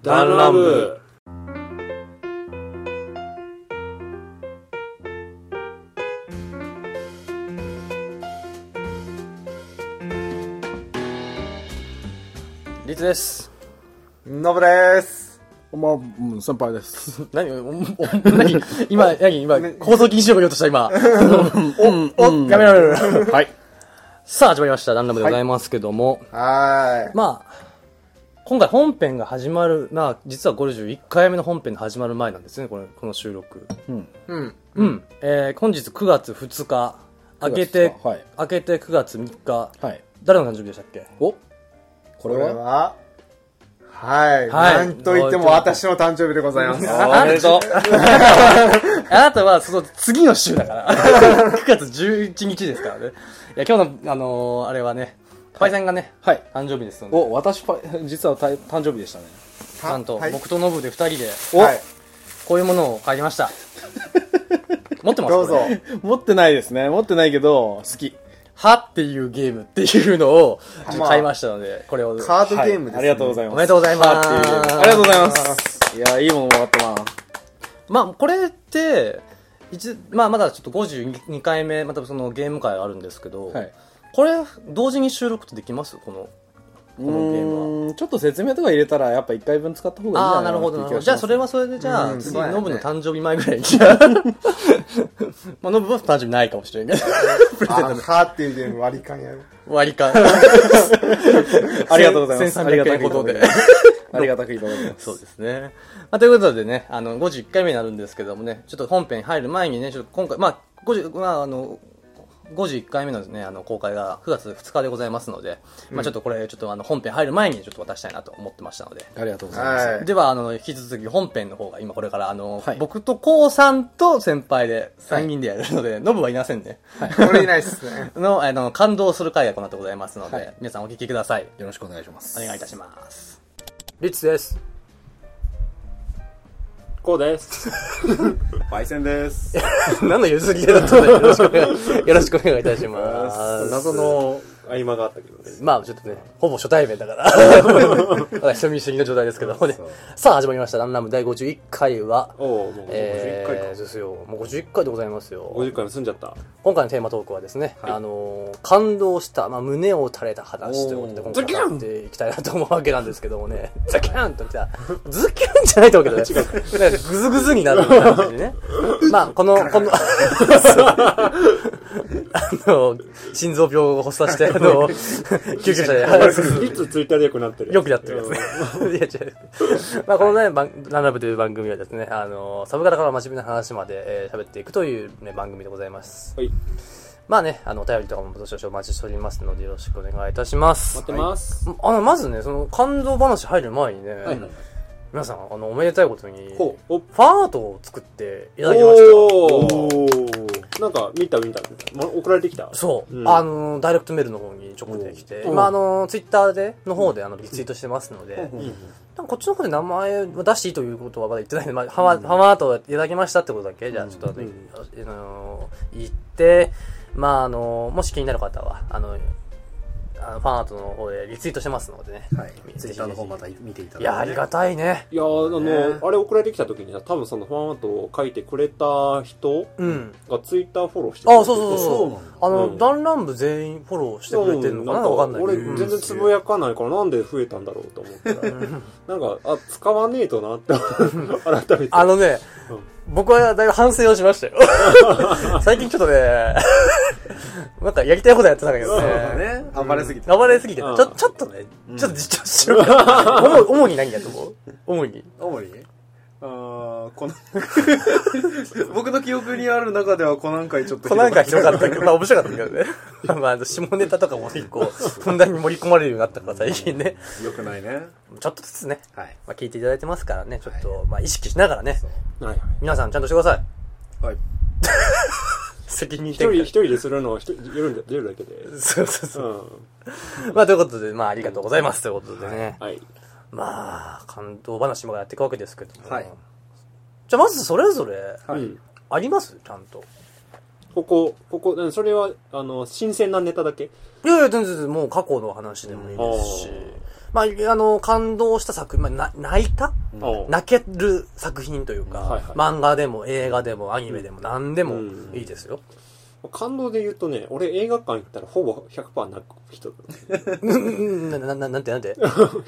ダンランブリツです。ノブです。まあ、うん、先輩です。何？おお 何？今、何？今、放送禁止用語言おうとした今。お、お、やめろやめろやめろ。はい。さあ始まりました。ランダムでございますけども。はまあ、今回本編が始まる、まあ、実は51回目の本編が始まる前なんですね、これ、この収録。ーい。うん。うん。えー、本日9月2日、明けて、9月はい明けて9月3日、はい。誰の誕生日でしたっけ？お？ここれれは？は、はい。はいなんといっても私の誕生日でございます。あおめでとう。あなたはその次の週だから。9月11日ですからね。いや、今日の、あのーあれはね、パイセンがね、はい。誕生日ですので、お、私パ、実はた誕生日でしたね。ちゃんとはい僕とノブで2人で、おはい。こういうものを買いました。持ってます？どうぞ。持ってないですね。持ってないけど、好き。はっていうゲームっていうのをまあ買いましたので、これを。カードゲームです、ねはいありがとうございます。おめでとうございますありがとうございます。いや、いいものもらったな。まあ、これって、一まあ、まだちょっと52回目、またそのゲーム会あるんですけど、はい。これ、同時に収録ってできます？この、このゲームは。ちょっと説明とか入れたら、やっぱ1回分使った方がいいんじああ、ゃなないるほど、な。じゃあ、それはそれで、じゃあ、次、ノブの誕生日前ぐらいに。まあ、ノブは誕生日ないかもしれんけど。っていうゲーム割り勘やる。割り勘。ありがとうございます。1300円ほどで。ありがたくいただきます。そうですね。まあ、ということでね、あの、51回目になるんですけどもね、ちょっと本編入る前にね、ちょっと今回、まあ、50、まあ、あの、51回目のですね、あの、公開が9月2日でございますので、まあちょっとこれ、ちょっとあの、本編入る前にちょっと渡したいなと思ってましたので。ありがとうございます。はい。では、あの、引き続き本編の方が今これから、あの、はい僕とこうさんと先輩で3人でやるので、ノブはいませんね。これいないっすね。の、あの、感動する回がこの後ございますので、はい皆さんお聞きください。よろしくお願いします。お願いいたします。リッツです。こうです。パイセンです。何の譲り手だったので、よろしくお願い、よろしくお願いいたします。謎の合間があったけどね。まあちょっとね、ほぼ初対面だから、人見知りの状態ですけどもね。さあ始まりました、ランナム第51回は、おおもうえ51回かー、。ですよ。もう51回でございますよ。50回も済んじゃった。今回のテーマトークはですね、はいあのー感動した、まあ、胸を垂れた話ということで、今回やっていきたいなと思うわけなんですけどもね、ザキャンときた、ズキャンじゃないと思うけどね、グズグズになる感じでね。まあ、この、この、あの、心臓病を発作して、あの、救急車で、いつツイッターでよくなってるよくやってるやつね。いや、違う。まあ、このね、番ランナブという番組はですね、あの、サブカラから真面目な話まで、えー喋っていくという、ね、番組でございます。はい。まあね、あの、お便りとかもどしどしお待ちしておりますので、よろしくお願いいたします。待ってます。あの、まずね、その、感動話入る前にね。皆さん、あの、おめでたいことに、フほう。おァンアートを作っていただきました。なんか、見た見た。見た。ま送られてきた？そう、うん。あの、ダイレクトメールの方に直できて、お今、あの、ツイッターで、の方で、あの、リツイートしてますので、うん。なんかこっちの方で名前を出していいということはまだ言ってないんで、まあ、ハマ、ハマートをいただきましたってことだけ、じゃあちょっとあの、うん。あの言って、まあ、あの、もし気になる方は、あの、あのファンアートの方でリツイートしてますのでね。はい。ツイッターの方また見ていただいて。いや、ありがたいね。いやーあの、あれ送られてきた時にさ、多分そのファンアートを書いてくれた人うん。がツイッターフォローしてくれてあ、そうそうそうそうそうなんだあの、うんダンラン部全員フォローしてくれてるのかなわかんないけど。俺全然つぶやかないからなんで増えたんだろうと思ったら、なんか、あ、使わねえとなって、改めて。あのね、うん僕はだいぶ反省をしましたよ。最近ちょっとね、なんかやりたいことやってたんだけどね。ね。暴れすぎて。暴れすぎて、ちうんょ、ちょっとね、ちょっと実調しようか。主主に何やと思う主に。主にあーこの 僕の記憶にある中ではコナン会ちょっとこなんか広かったけど、まあ面白かったけどね。まあ、あの下ネタとかも結構、ふんだんに盛り込まれるようになったから最近ね。よくないねちょっとずつね、はいまあ聞いていただいてますからね、ちょっと、まあ意識しながらね、はいはい。皆さんちゃんとしてください。はい責任一人、転一人でするのを一人、出るんだ出るだけで。換。そうそうそうう。ん。まあということで、まあありがとうございますということでね。はい。まあ、感動話もやっていくわけですけども。はい。じゃあまずそれぞれ、はい。うん。あります？ちゃんと。ここ、ここ、うんそれは、あの、新鮮なネタだけ？いやいや、全然もう過去の話でもいいですし、まあ、あの、感動した作品、まあ、な泣いた？うん泣ける作品というか、はいはい。漫画でも映画でもアニメでも何でもいいですよ。感動で言うとね、俺映画館行ったらほぼ100%泣く人だうんな、な、ななんてなんて？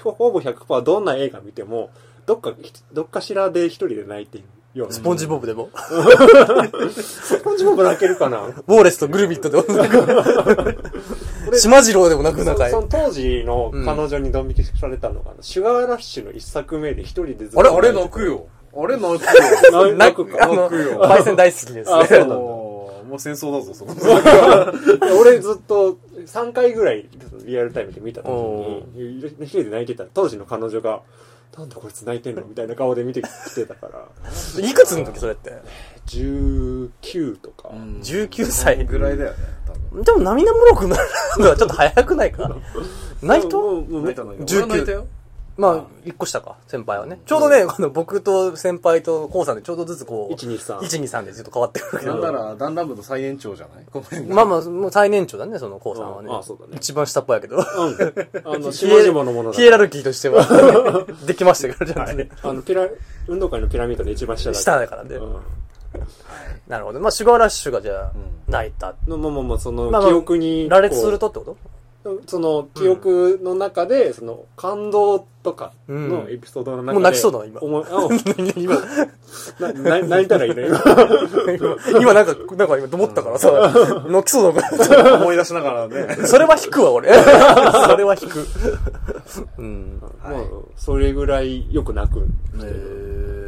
ほ ほぼ100%どんな映画見ても、どっか、どっかしらで一人で泣いてるような。スポンジボブでも？スポンジボブ泣けるかな？ウォーレスとグルビットでも泣く。島次郎でも泣く仲いそその当時の彼女にドン引きされたのが、シュガーラッシュの一作目で一人でずっとあれあれ泣くよ。あれ泣くよ。な 泣くか。あの、泣くよパイセン大好きですあそうなんだもう戦争だぞ、そこ。俺ずっと3回ぐらいリアルタイムで見た時に、一人で泣いてたら当時の彼女が、なんでこいつ泣いてんのみたいな顔で見てきてたから、いくつの時それって？19とか。?19 歳。ぐらいだよね、多分。でも涙もろくなるのはちょっと早くないか？泣い泣いた泣いた。19俺は泣いたよ。まあ、一個下か、先輩はね。ちょうどね、この僕と先輩とコウさんでちょうどずつこう、123 1、2、3でずっと変わってくるけど。なんなら、ダンラン部の最年長じゃない？ごめんなまあまあ、もう最年長だね、そのコウさんはね。うんあそうだね一番下っぽいやけど。うん。あの、下々のものだヒエラルキーとしては、できましたけど、ちゃんとね。あの、ピラ、運動会のピラミッドで一番下だ下だからねうんなるほど。まあ、シュガーラッシュがじゃあ、泣いた。のまあまあまあ、その記憶に、羅列するとってこと？その記憶の中で、その感動とかのエピソードの中で、もう泣きそうだな今思いあ 今、なな泣いたらいいね。今今 今なんか、なんか今思ったからさ、泣きそうだから。思い出しながらね。それは引くわ、俺。それは引く。うん。もう、それぐらいよく泣く。えー。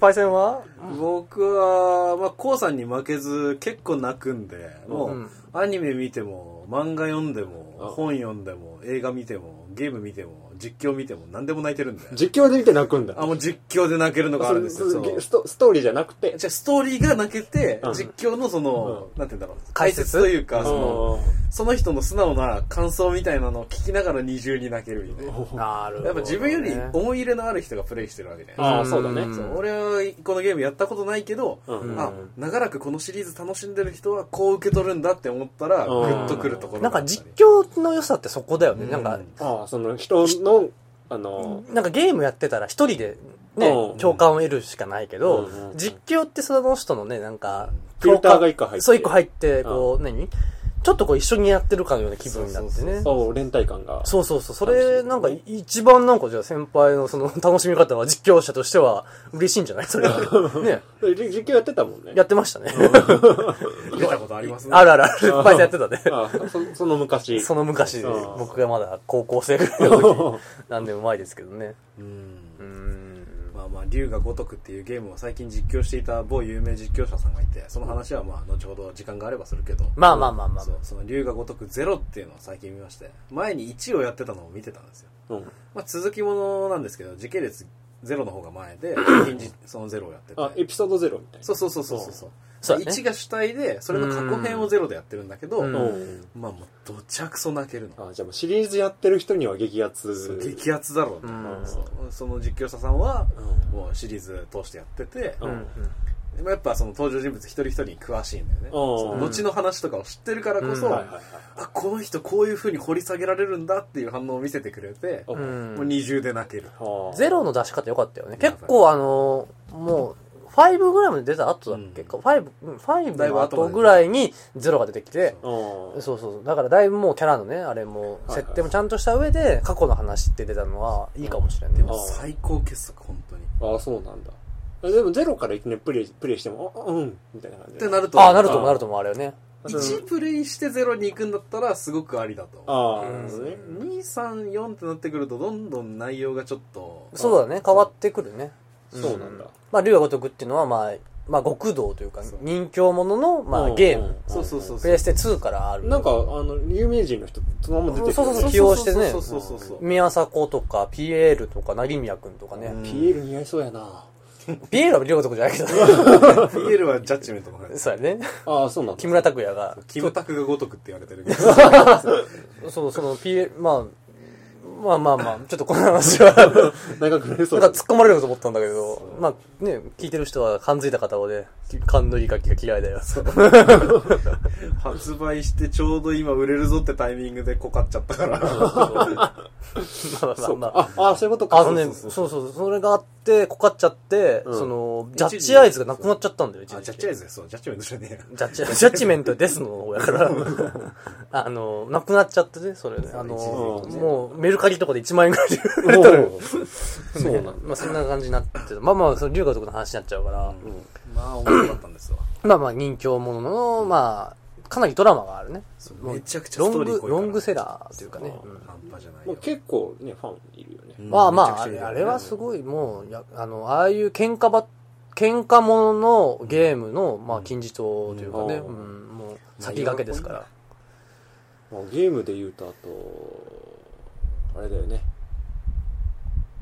パイセンは？僕は、まあ、コウさんに負けず結構泣くんで、もう、うん。アニメ見ても、漫画読んでもあ、本読んでも、映画見ても、ゲーム見ても、実況見ても、何でも泣いてるんで。実況で見て泣くんだ。あ、もう実況で泣けるのがあるんですよ。ストストーリーじゃなくて、じゃあストーリーが泣けて、うん実況のその、なんて言うんだろう。解説？というか、その、うんその人の素直な感想みたいなのを聞きながら二重に泣けるみたいな。なるほどね。やっぱ自分より思い入れのある人がプレイしてるわけじゃないああ、そうだね。俺はこのゲームやったことないけど、うんあ長らくこのシリーズ楽しんでる人はこう受け取るんだって思ったらグうんッとくるところなんか実況の良さってそこだよね。なんか、ああ、その人の、あの、なんかゲームやってたら一人でねう、ん。共感を得るしかないけど実況ってその人のね、なんか、フィルターが一個入って。そう一個入って、こう、何？ちょっとこう一緒にやってるかのような気分になってね。そう、連帯感が。そうそうそう。それ、なんか、一番なんかじゃあ先輩のその楽しみ方は実況者としては嬉しいんじゃない？それは。ね。実実況やってたもんね。やってましたね。出たことありますねあるあるある。いっぱいやってたね。そその昔。その昔、うん僕がまだ高校生ぐらいの時、なんでも前ですけどね。うんうん。まあまあ龍が如くっていうゲームを最近実況していた某有名実況者さんがいてその話はまあ後ほど時間があればするけど。まあまあまあまあそうその龍が如くゼロっていうのを最近見まして前に1をやってたのを見てたんですよ。うん。まあ、続きものなんですけど時系列ゼロの方が前で 近日そのゼロをやってて。あ、エピソードゼロみたいな。そうそうそうそうそうそうね。1が主体でそれの過去編をゼロでやってるんだけど、うん。うん。まあもうどちゃくそ泣けるの。あ、じゃあもうシリーズやってる人には激アツ。激アツだろうね、うん。そうその実況者さんはうん。もうシリーズ通してやってて、うん。やっぱその登場人物一人一人に詳しいんだよね、の後の話とかを知ってるからこそ、うん。はいはいはい。あこの人こういう風に掘り下げられるんだっていう反応を見せてくれて、ううん。もう二重で泣ける、はあ。ゼロの出し方良かったよね。結構あの、もう、5ぐらいまで出た後だっけ？か、5、うん5だいぶの後ぐらいにゼロが出てきて、うんそうそう。だからだいぶもうキャラのね、あれも、設定もちゃんとした上で、過去の話って出たのはいいかもしれんね。でも最高傑作本当にああ、そうなんだ。でもゼロからいきなりプレイ、プレイしても、あうん、みたいな感じで。ってなるとああ、なるともあなるともあれよね。1プレイして0に行くんだったらすごくありだとああ、うんなるほどね。234ってなってくるとどんどん内容がちょっとそうだね、変わってくるね。そうなんだ。まあ、竜が如くっていうのは、まあ、まあ、極道というか、人気者の、まあ、うんゲーム。そうそうそうプレステ2からある。なんか、あの、有名人の人、そのまま出てくる。そうそうそう起用してねそうそうそう宮迫とか、ピエールとか、成宮くんとかね。うんピエール似合いそうやな。ピエールは竜が如くじゃないけど。ピエールはジャッジメントの話そうやね。ああ、そうなんだ。木村拓哉が。キムタクが如くって言われてるけどそう、その、ピエ、まあ、まあまあまあ、ちょっとこの話は、長くなりそうだなんか突っ込まれると思ったんだけど、まあね、聞いてる人は感づいた方はね、感のり書きが嫌いだよ。発売してちょうど今売れるぞってタイミングでこかっちゃったから。まあまあまあ。あ、あ、そういうことか。あのね、そうそうそう、それがあって、こかっちゃって、うんその、ジャッジアイズがなくなっちゃったんだよ、ジャッジアイズそう、ジャッジメントじゃねえや。ジャッジ、ジャッジメントデスの方やから、あの、なくなっちゃってね、それね。あの、うんもう、メルカリとかで1万円ぐらいで売れとる。おー そうなんだ。まあそんな感じになってたまあまあ、その龍河とかの話になっちゃうから、まあ、面白かったんですわ。まあまあ人気者の、まあ、かなりドラマがあるね。めちゃくちゃロング、ストーリー濃いからロングセラーというかね。そううん半端じゃないもうよ。結構ね、ファンいるよね。うんまあまあ、あれあれはすごい、もう、やあの、ああいう喧嘩ば、喧嘩もののゲームの、まあ、金字塔というかね、ううんん、もう、先駆けですから。まあゲームで言うと、あと、あれだよね。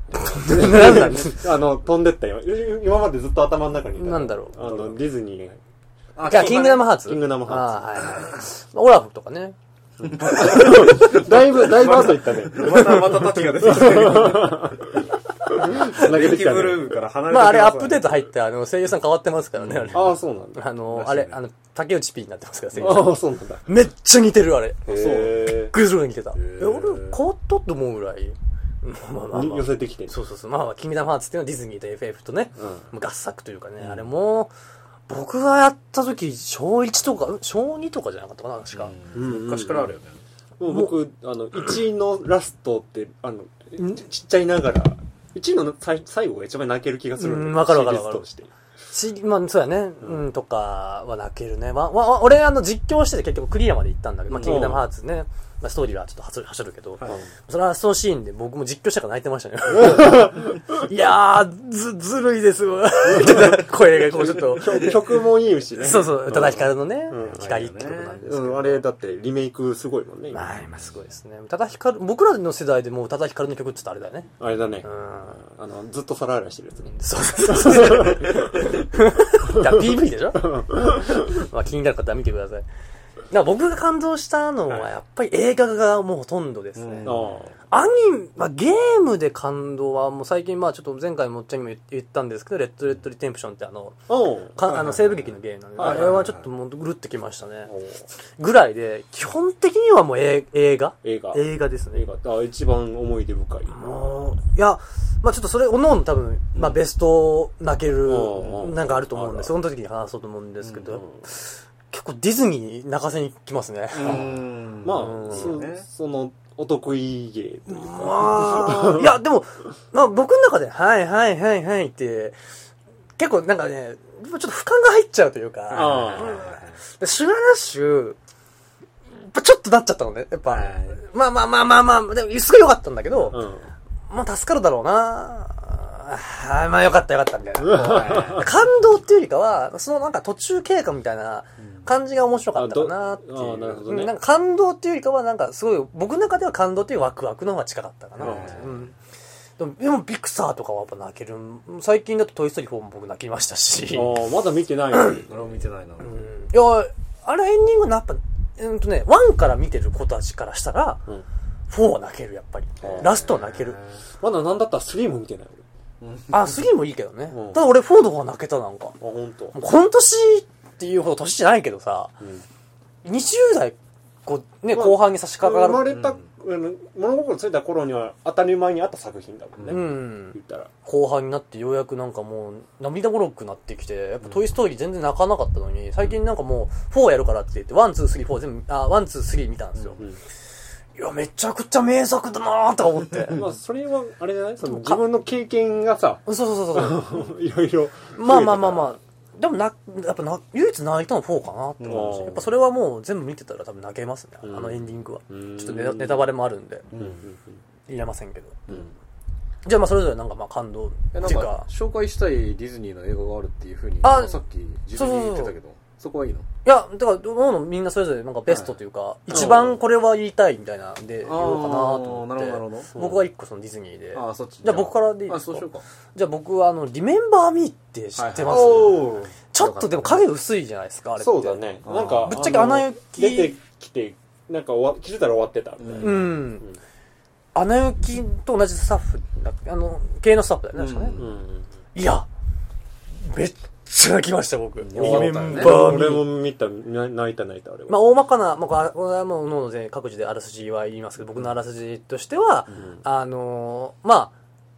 なんだ あの、飛んでったよ。今までずっと頭の中にいた。なんだろうあの、ディズニー。あキングダムハーツキングダムハーツああはいはい。オラフとかね。だいぶ、だいぶ後いったね。また、またタキが出てきて。投げてきたブルーから離れてまあ、あれアップデート。ト入って、あの、声優さん変わってますからね、あれ。ああ、そうなんだ。あの、あれ、あの、竹内 P になってますから、声優さんああ、そうなんだ。めっちゃ似てる、あれ。びっへくりするぐらい似てた。ーえ、俺、変わったって思うぐらい。まあまあえ。まあ寄せてきてる。そうそうそう。まあまあ、キングダムハーツっていうのはディズニーと FF とね、うん合作というかね、あれも、僕がやった時、小1とか、ん小2とかじゃなかったかな、確か。うん。昔からあるよね。もう僕、あの、1のラストって、あの、ちちっちゃいながら、1の最最後が一番泣ける気がするんだようんわかるわかるわかる。まあ、そうやね、うん、とかは泣けるね。まあ、まあ、俺、あの、実況してて結局クリアまで行ったんだけど、まあ、キングダムハーツね、まあ、ストーリーはちょっとはし走るけど、それはそのシーンで僕も実況したから泣いてましたね。いやー、ず、ずるいですわ。声がこうちょっと、曲曲もいいしね。そうそう、宇多田ヒカルのねうん、光ってことなんですけど。うん、あれだってリメイクすごいもんね。今まあ、今すごいですね。宇多田ヒカル、僕らの世代でもう宇多田ヒカルの曲って言ったらあれだよね。あれだねう。ん。あの、ずっと皿洗いしてるやつね。そうそうそう PV でしょ？まあ気になる方は見てください。僕が感動したのはやっぱり映画がもうほとんどですね。あアニメ、まあ、ゲームで感動はもう最近まあちょっと前回もっちゃんにも言言ったんですけど、レッドレッドリテンプションってあの、かあの西部劇のゲームなんで、あれはちょっともうぐるってきましたね。ぐらいで、基本的にはもう映映画？映画。映画ですね映。画。あ、一番思い出深い。いや、まあちょっとそれ、おのおの多分、まあベスト泣けるう、んなんかあると思うんで、その時に話そうと思うんですけど、うん結構ディズニー泣かせに来ますね。うんまうんあ、そその、お得意芸といいや、でも、まあ僕の中で、はいはいはいはいって、結構なんかね、ちょっと俯瞰が入っちゃうというか、シュガーラッシュ、やっぱちょっとなっちゃったのね。やっぱ、はいまあまあまあまあまあ、でもすごい良かったんだけど、あ。うん。まあ助かるだろうなはい、まあよかったよかったみたいな。感動っていうよりかは、そのなんか途中経過みたいな感じが面白かったかなっていう。あどあなるほどねうんなんか感動っていうよりかは、なんかすごい、僕の中では感動っていうワクワクの方が近かったかな。うんうんでも、でもビクサーとかはやっぱ泣ける。最近だとトイストーリー4も僕泣きましたし。ああ、まだ見てないのに。俺も見てないな。うんいや、あれエンディングのやっぱ、うんとね、1から見てる子たちからしたら、うん4は泣ける、やっぱり。ラストは泣ける。まだなんだったら3も見てないあ、3もいいけどね。うんただ俺4の方が泣けた、なんか。俺。あ、ほんと。もうこの年っていうほど年じゃないけどさ、うん20代、こう、ね、まあ後半に差し掛かる。生まれた、あの物心ついた頃には当たり前にあった作品だもんね。うん言。ったら。後半になってようやくなんかもう涙もろくなってきて、やっぱトイストーリー全然泣かなかったのに、最近なんかもう4やるからって言って、1、2、3、4全部、あ、1、2、3見たんですよ。うんいや、めちゃくちゃ名作だなーとか思って。まあ、それは、あれじゃない？その自分の経験がさ、そうそうそうそう。いろいろ。まあまあまあまあ。でもな、やっぱな、唯一泣いたの4かなって思うし、うん。やっぱそれはもう全部見てたら多分泣けますね、うん。あのエンディングは。うん。ちょっとネタネタバレもあるんで、言えませんけど。じゃあまあそれぞれなんかまあ感動えなんかっていうか、紹介したいディズニーの映画があるっていうふうにあさっき自分に言ってたけどそこはいいの？いや、だから、どうもみんなそれぞれなんかベストというか、一番これは言いたいみたいなんで言おうかなと思って。なるほど僕は一個そのディズニーで。ああそっちじゃあ僕からでいいですか？じゃあ僕はあの、リメンバーミーって知ってます、おーちょっとでも影薄いじゃないですか、あれって。そうだね。なんか、ぶっちゃけアナ雪あの出てきて、なんか終わ、気づいたら終わってたみたいな。うん。アナ雪と同じスタッフだあの、系のスタッフだよね、確かね。うん。いや、めっ泣きました、僕。メンバー俺に。も見た、な泣いた泣いた、俺は。まあ、大まかな、まあ、これこれはもう、ので各自であらすじは言いますけど、僕のあらすじとしては、あのーまあ、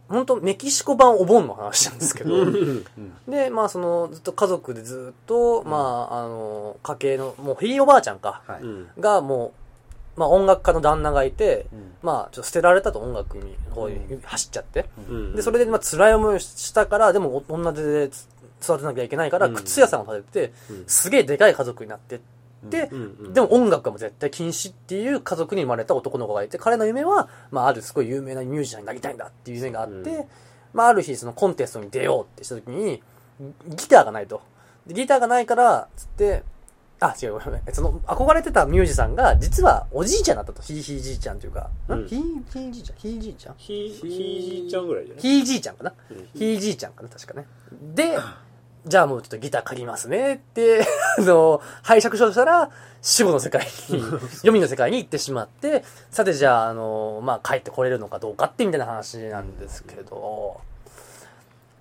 本当メキシコ版お盆の話なんですけど、で、まあ、その、ずっと家族でずっと、まあ、あのー家系の、もう、ひいおばあちゃんか、はい。うん。がもう、まあ、音楽家の旦那がいて、うんまあ、ちょっと捨てられたと音楽に方に走っちゃって、うん。で、それで、まあ、辛い思いをしたから、でも、女手で育てなきゃいけないから、うん。靴屋さんを建てて、うん。すげえでかい家族になってって、でも音楽は絶対禁止っていう家族に生まれた男の子がいて、彼の夢は、まあ、あるすごい有名なミュージシャンになりたいんだっていう夢があって、うんまあ、ある日、そのコンテストに出ようってした時に、ギターがないと。でギターがないから、つって、あ、違う、ごめん。その、憧れてたミュージシャンが、実はおじいちゃんだったと。ひいひいじいちゃんというか、うん。ん？ひいひいじいちゃん？ひいじいちゃん？ひ、ひいちゃんぐらいじゃない？ひいじいちゃんかな？うん。ひいじいちゃんかな？確かね。で、じゃあもうちょっとギター借りますねって、あの、拝借書したら、死後の世界に、読みの世界に行ってしまって、さてじゃあ、あの、まあ、帰ってこれるのかどうかってみたいな話なんですけど、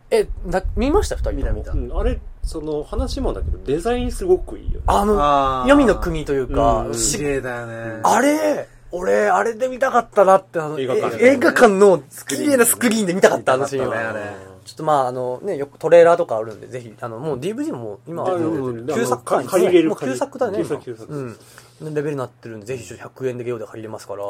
え、な、見ました？二人。見た見たうんあれ、その、話もだけど、デザインすごくいいよね。あの、読みの国というか、うんし綺麗だよね。あれ、俺、あれで見たかったなって、あの、映画館え映画館の綺麗なスクリーンで見たかった、あのシーンは。ねあれちょっとまあ、あのね、よくトレーラーとかあるんで、ぜひ、あの、もう DVD も今はあうん旧作か借りれるもう旧作だね。旧作旧作うん。レベルになってるんで、ぜひちょっと100円でゲオで借りれますからん、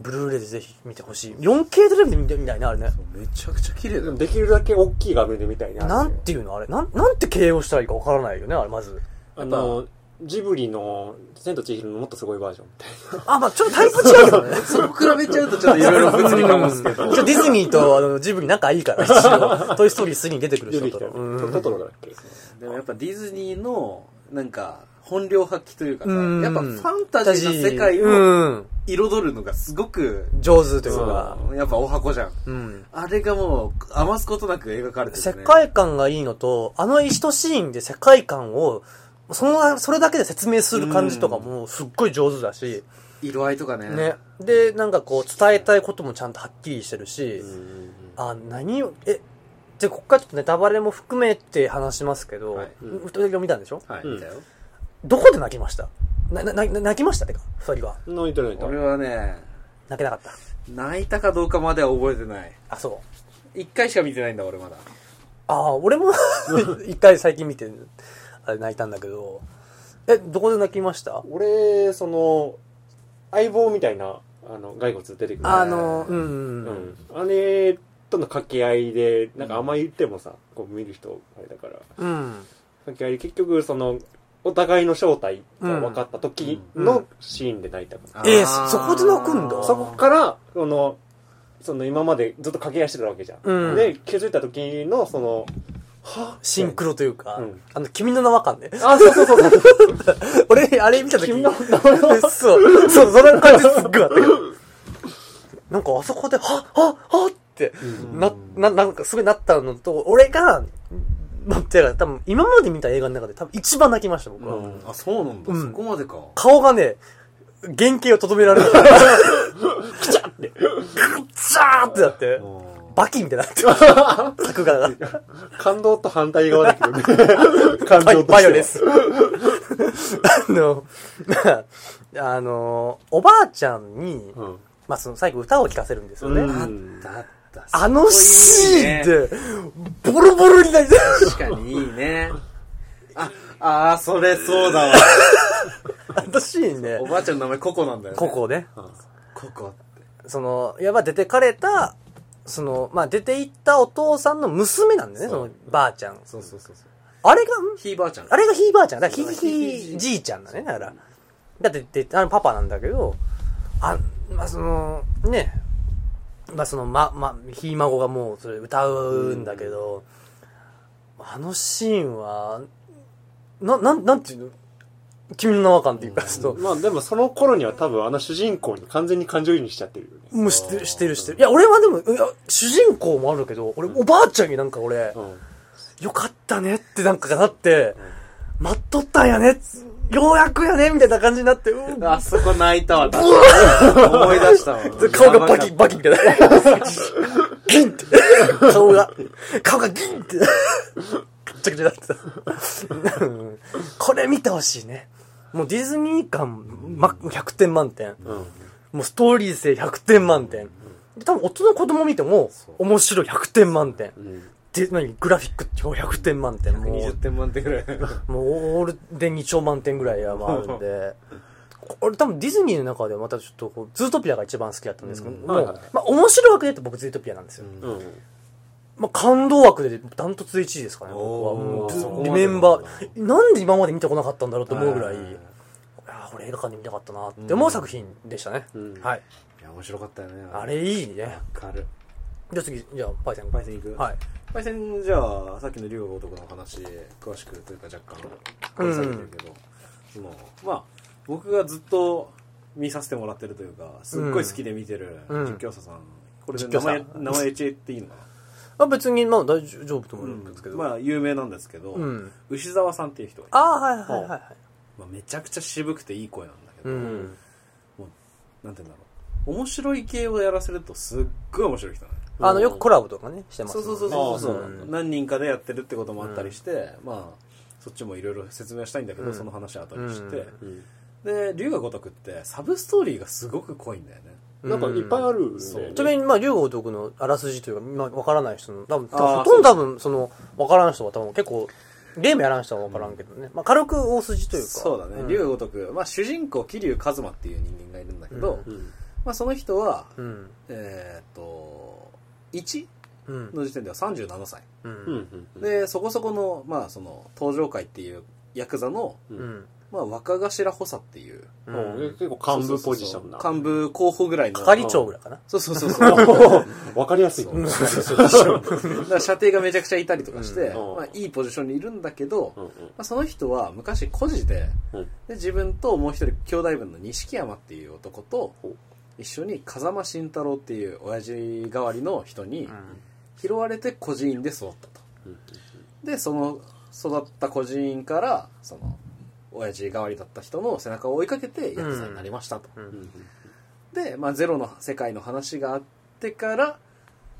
ブルーレイでぜひ見てほしい。4K テレビで見てみたいね、あれね。めちゃくちゃ綺麗だよ。できるだけ大きい画面で見たいな。なんていうのあれなん、なんて形容したらいいかわからないよね、あれ、まず。あの、ジブリの、千と千尋のもっとすごいバージョンみたいあ、まあちょっとタイプ違うけどね。そう比べちゃうとちょっといろいろ物理かもですけど。ちょディズニーとあのジブリ仲いいから、一応。トイストーリー3に出てくる人と。うんトトロだっけでもやっぱディズニーの、なんか、本領発揮というかさ、うんやっぱファンタジーな世界うをん。彩るのがすごく、上手というか。やっぱお箱じゃん。うん。あれがもう、余すことなく描かれてる、ね。世界観がいいのと、あの一シーンで世界観を、その、それだけで説明する感じとかもすっごい上手だし、色合いとかね。ね。で、なんかこう、伝えたいこともちゃんとはっきりしてるし、うんあ、何を、え、で、こっからちょっとネタバレも含めて話しますけど、はい二人とも見たんでしょ？はい、うん見たよ。どこで泣きました？な、な、な泣きましたってか、二人は。泣いた泣いた。俺はね、泣けなかった。泣いたかどうかまでは覚えてない。あ、そう。一回しか見てないんだ、俺まだ。ああ、俺も 一回最近見て、あれ泣いたんだけど、え、どこで泣きました？俺、その、相棒みたいな、あの、骸骨出てくる。あの、うん、う。うんん。あれとの掛け合いで、なんかあんま言ってもさ、こう見る人、あれだから、うん。掛け合いで結局、その、お互いの正体が分かった時のシーンで泣いたから。えーあーそこで泣くんだ？そこから、その、その今までずっと掛け合いしてたわけじゃん。うんで、気づいた時の、その、はシンクロというか、うんあの、君の名は感ね。あ、そうそうそうそう。俺、あれ見た時君の名前のそう、そう、その感じすっごいあったけど。なんかあそこで、はははって、な、な、なんかすごいなったのと、俺が、まってか、多分今まで見た映画の中で多分一番泣きました、僕は。うんあ、そうなんだ。うんそこまでか。顔がね、原型をとどめられない。くちゃって。くちゃーってなって、バキみたいになってる。作画が。感動と反対側だけどね。感バイ情としてはバイオです。あの、あの、おばあちゃんに、うん。まあ、その最後歌を聴かせるんですよね。うんだった。あのシーンンで、ボロボロになりたい。確かにいいね。あ、あー、それそうだわ。あのシーンねお、ばあちゃんの名前ココなんだよね。こ。こね、ココ。その、いわば出てかれた、その、まあ、出て行ったお父さんの娘なんだよね、その、ばあちゃん。そうそうそうそう。あれが、ん？ひいばあちゃん。あれがひいばあちゃん。だからひひいじいちゃんだね。だから。だって、であのパパなんだけど、あ、まあ、その、ね、まあ、その、ま、ま、ひい孫がもう、それ歌うんだけど、あのシーンは、な、なん、なんていうの？君の名は感っていうか、その、まあでもその頃には多分あの主人公に完全に感情移入しちゃってるよね。もうしてる、してる、してる。いや、俺はでも、いや、主人公もあるけど、俺、おばあちゃんになんか俺、うん。よかったねってなんかなって、待っとったんやねようやくやねみたいな感じになって、うんあそこ泣いたわ。思い出したわ。顔がバキバキみたいな。ギンって。顔が、顔がギンって。ぐっちゃぐちゃになってた。うんこれ見てほしいね。もうディズニー感、ま、100点満点。うん。もうストーリー性100点満点。で多分大人の子供見ても、面白い100点満点。うん。で、何グラフィック超100点満点。も20う、点満点ぐらい。もうオールで2兆満点ぐらいはあるんで、これ多分ディズニーの中ではまたちょっとこう、ズートピアが一番好きだったんですけど、もう、はいはいまあ面白い枠で言うと僕ズートピアなんですよ。うん。まあ感動枠でダントツで1位ですかね、僕は。うメンバー、なんで今まで見てこなかったんだろうと思うぐらい、いはいやーこれ映画館で見たかったなって思う作品でしたね。うんはい。いや、面白かったよね。あれいいね。わかる。じゃあ次、じゃあ、パイセン。パイセン行く？はい。パイセン、じゃあ、さっきの竜が如くの話、詳しくというか若干、掘り下げてるけど、その、まあ、僕がずっと見させてもらってるというか、すっごい好きで見てるうん実況者さん。これで実況者名前、名前言っていいのかあ別に、まあ大丈夫と思なうんですけど。まあ、有名なんですけどうん、牛沢さんっていう人がいて、ああ、はいはいはいはい。まあ、めちゃくちゃ渋くていい声なんだけど、うん。なんて言うんだろう。面白い系をやらせるとすっごい面白い人なのよあの、よくコラボとかね、してますね。そうそうそうそう何人かでやってるってこともあったりして、まあそっちもいろいろ説明はしたいんだけど、うんその話は後にして、うん。で龍が如くってサブストーリーがすごく濃いんだよねなんかいっぱいあるんそうで。ちなみに、まあ、竜豪徳のあらすじというか、まあ、わからない人の、多分、多分ほとんど多分、その、わからん人は多分結構、ゲームやらん人はわからんけどね。まあ、軽く大筋というか。そうだねん龍が如く、まあ、主人公桐生一馬っていう人間がいるんだけど、うんうん。まあ、その人はうん。えーっと1うん。の時点では37歳。でそこそこの,、まあその登場会っていうヤクザの、うん。まあ、若頭補佐っていう。うん。結構幹部ポジションな。幹部候補ぐらいの。係長ぐらいかな？そうそうそうそう。わかりやすい。そうう だから射程がめちゃくちゃいたりとかして、うん。まあ、いいポジションにいるんだけど、まあ、その人は昔孤児でうん。で自分ともう一人兄弟分の錦山っていう男と一緒に風間慎太郎っていう親父代わりの人に拾われて孤児院で育ったと。うん。でその育った孤児院からその親父代わりだった人の背中を追いかけてヤクザになりましたと、うん。うん。で、まあ、ゼロの世界の話があってから、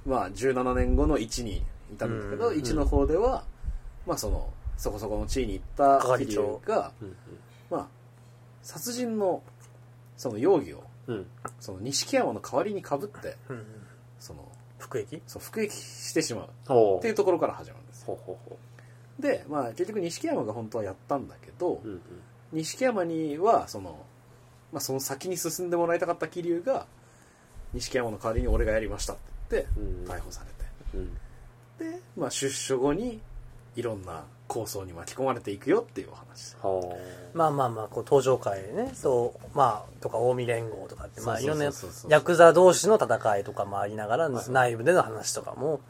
まあ、17年後の1に至るんだけど、うん。1の方では、まあ、そのそこそこの地位に行った係長。桐生が、うん。まあ、殺人のその容疑をうん。その錦山の代わりにかぶってうん。その服役？そう服役してしまう。っていうところから始まるんですよ。ほうほうほで、まあ、結局錦山が本当はやったんだけど、ううん。錦山にはその,、まあ、その先に進んでもらいたかった桐生が錦山の代わりに俺がやりましたって言ってうん。逮捕されうん。てで、まあ、出所後にいろんな構想に巻き込まれていくよっていうお話。まあまあまあ、こう、登場会でね、そう、まあ、とか、近江連合とかって、まあ、いろんなヤクザ同士の戦いとかもありながら、内部での話とかも、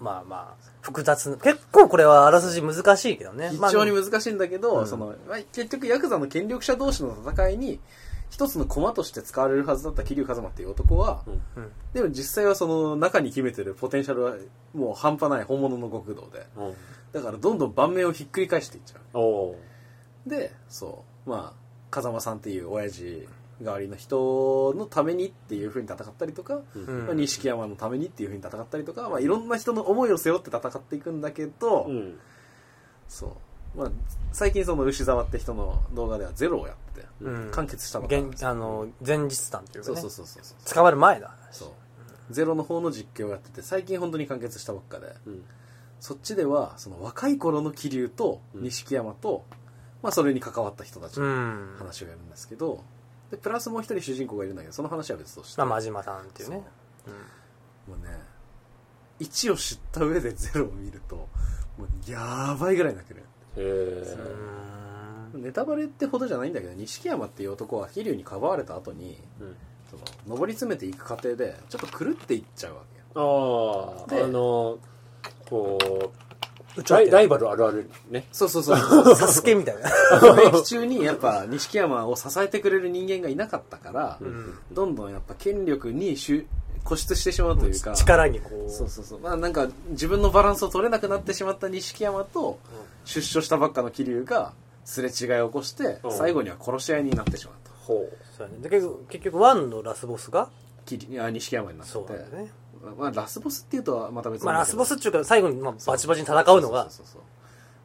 まあまあ、複雑な、結構これはあらすじ難しいけどね。まあ非常に難しいんだけど、うん。そのまあ、結局ヤクザの権力者同士の戦いに一つの駒として使われるはずだった桐生一馬っていう男は、うん。うんでも実際はその中に秘めてるポテンシャルはもう半端ない本物の極道で。うん。だからどんどん盤面をひっくり返していっちゃう。でそう。まあ風間さんっていう親父代わりの人のためにっていうふうに戦ったりとか、うん。まあ、錦山のためにっていうふうに戦ったりとか、まあ、いろんな人の思いを背負って戦っていくんだけど、うん。そう、まあ、最近その牛沢って人の動画ではゼロをやってて、うん。完結したばっかりなあの、前日談っていうかね。そうそう、そうそうそう。捕まる前だ。そう。ゼロの方の実況をやってて最近本当に完結したばっかで。うん。そっちではその若い頃の桐生と錦山と、まあ、それに関わった人たちうのん。話をやるんですけど、でプラスもう一人主人公がいるんだけどその話は別として、まあ、真島さんっていうね。もうね1を知った上でゼロを見るともうやばいぐらい泣ける。へえう。んネタバレってほどじゃないんだけど錦山っていう男は桐生にかばわれた後にうん。その上り詰めていく過程でちょっと狂っていっちゃうわけよ。ああであのこうライライバルあるあるね。そうそうそう サスケみたいな。兵役中にやっぱ錦山を支えてくれる人間がいなかったから、うん。どんどんやっぱ権力にしゅ固執してしまうというか力にこう。そうそうそう。まあなんか自分のバランスを取れなくなってしまった錦山と出所したばっかの桐生がすれ違いを起こしてうん。最後には殺し合いになってしまうとほそうだね。で結局結局ワンのラスボスがきりいや錦山になって。そうだよねまあ、ラスボスっていうとはまた別まあラスボススっていうか最後にまあバチバチに戦うのが。そうそうそうそう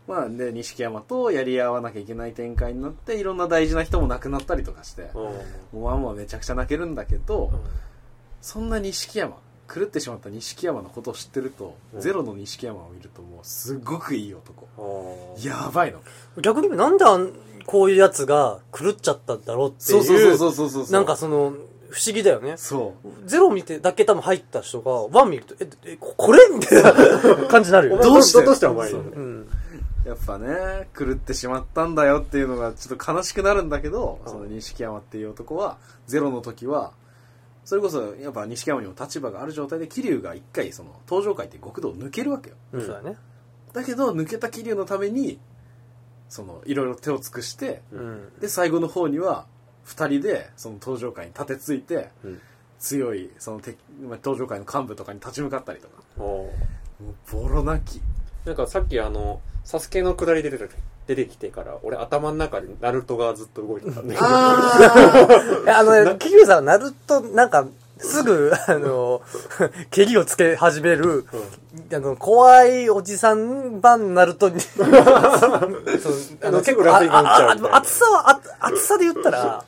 まあで錦山とやり合わなきゃいけない展開になっていろんな大事な人も亡くなったりとかしてううん。もうワンはめちゃくちゃ泣けるんだけど、そんな錦山狂ってしまった錦山のことを知ってると、うん。ゼロの錦山を見るともうすごくいい男。やばいの。逆になんでこういうやつが狂っちゃったんだろうっていうそうそうそうそうそうそう。なんかその不思議だよね。そう。ゼロ見てだけ多分入った人がワン見るとええここれ？みたいな感じになるよどうして？どうしてお前そう。うん。やっぱね狂ってしまったんだよっていうのがちょっと悲しくなるんだけど、うん。その錦山っていう男はゼロの時はそれこそやっぱ錦山にも立場がある状態で桐生が一回その登場界って極道を抜けるわけよ。うん。そうだね。だけど抜けた桐生のためにそのいろいろ手を尽くしてうん。で最後の方には2人でその登場界に立てついてうん。強いその敵まあ登場界の幹部とかに立ち向かったりとか。もうボロ泣き。なんかさっきあのサスケの下り出て出てきてから俺頭の中でナルトがずっと動いてたんだけど。あ のね桐生さんはナルトなんかすぐあの 蹴りをつけ始めるあの怖いおじさん版ナルトに。そうあの結構ラフになっちゃうさはあ厚さで言ったら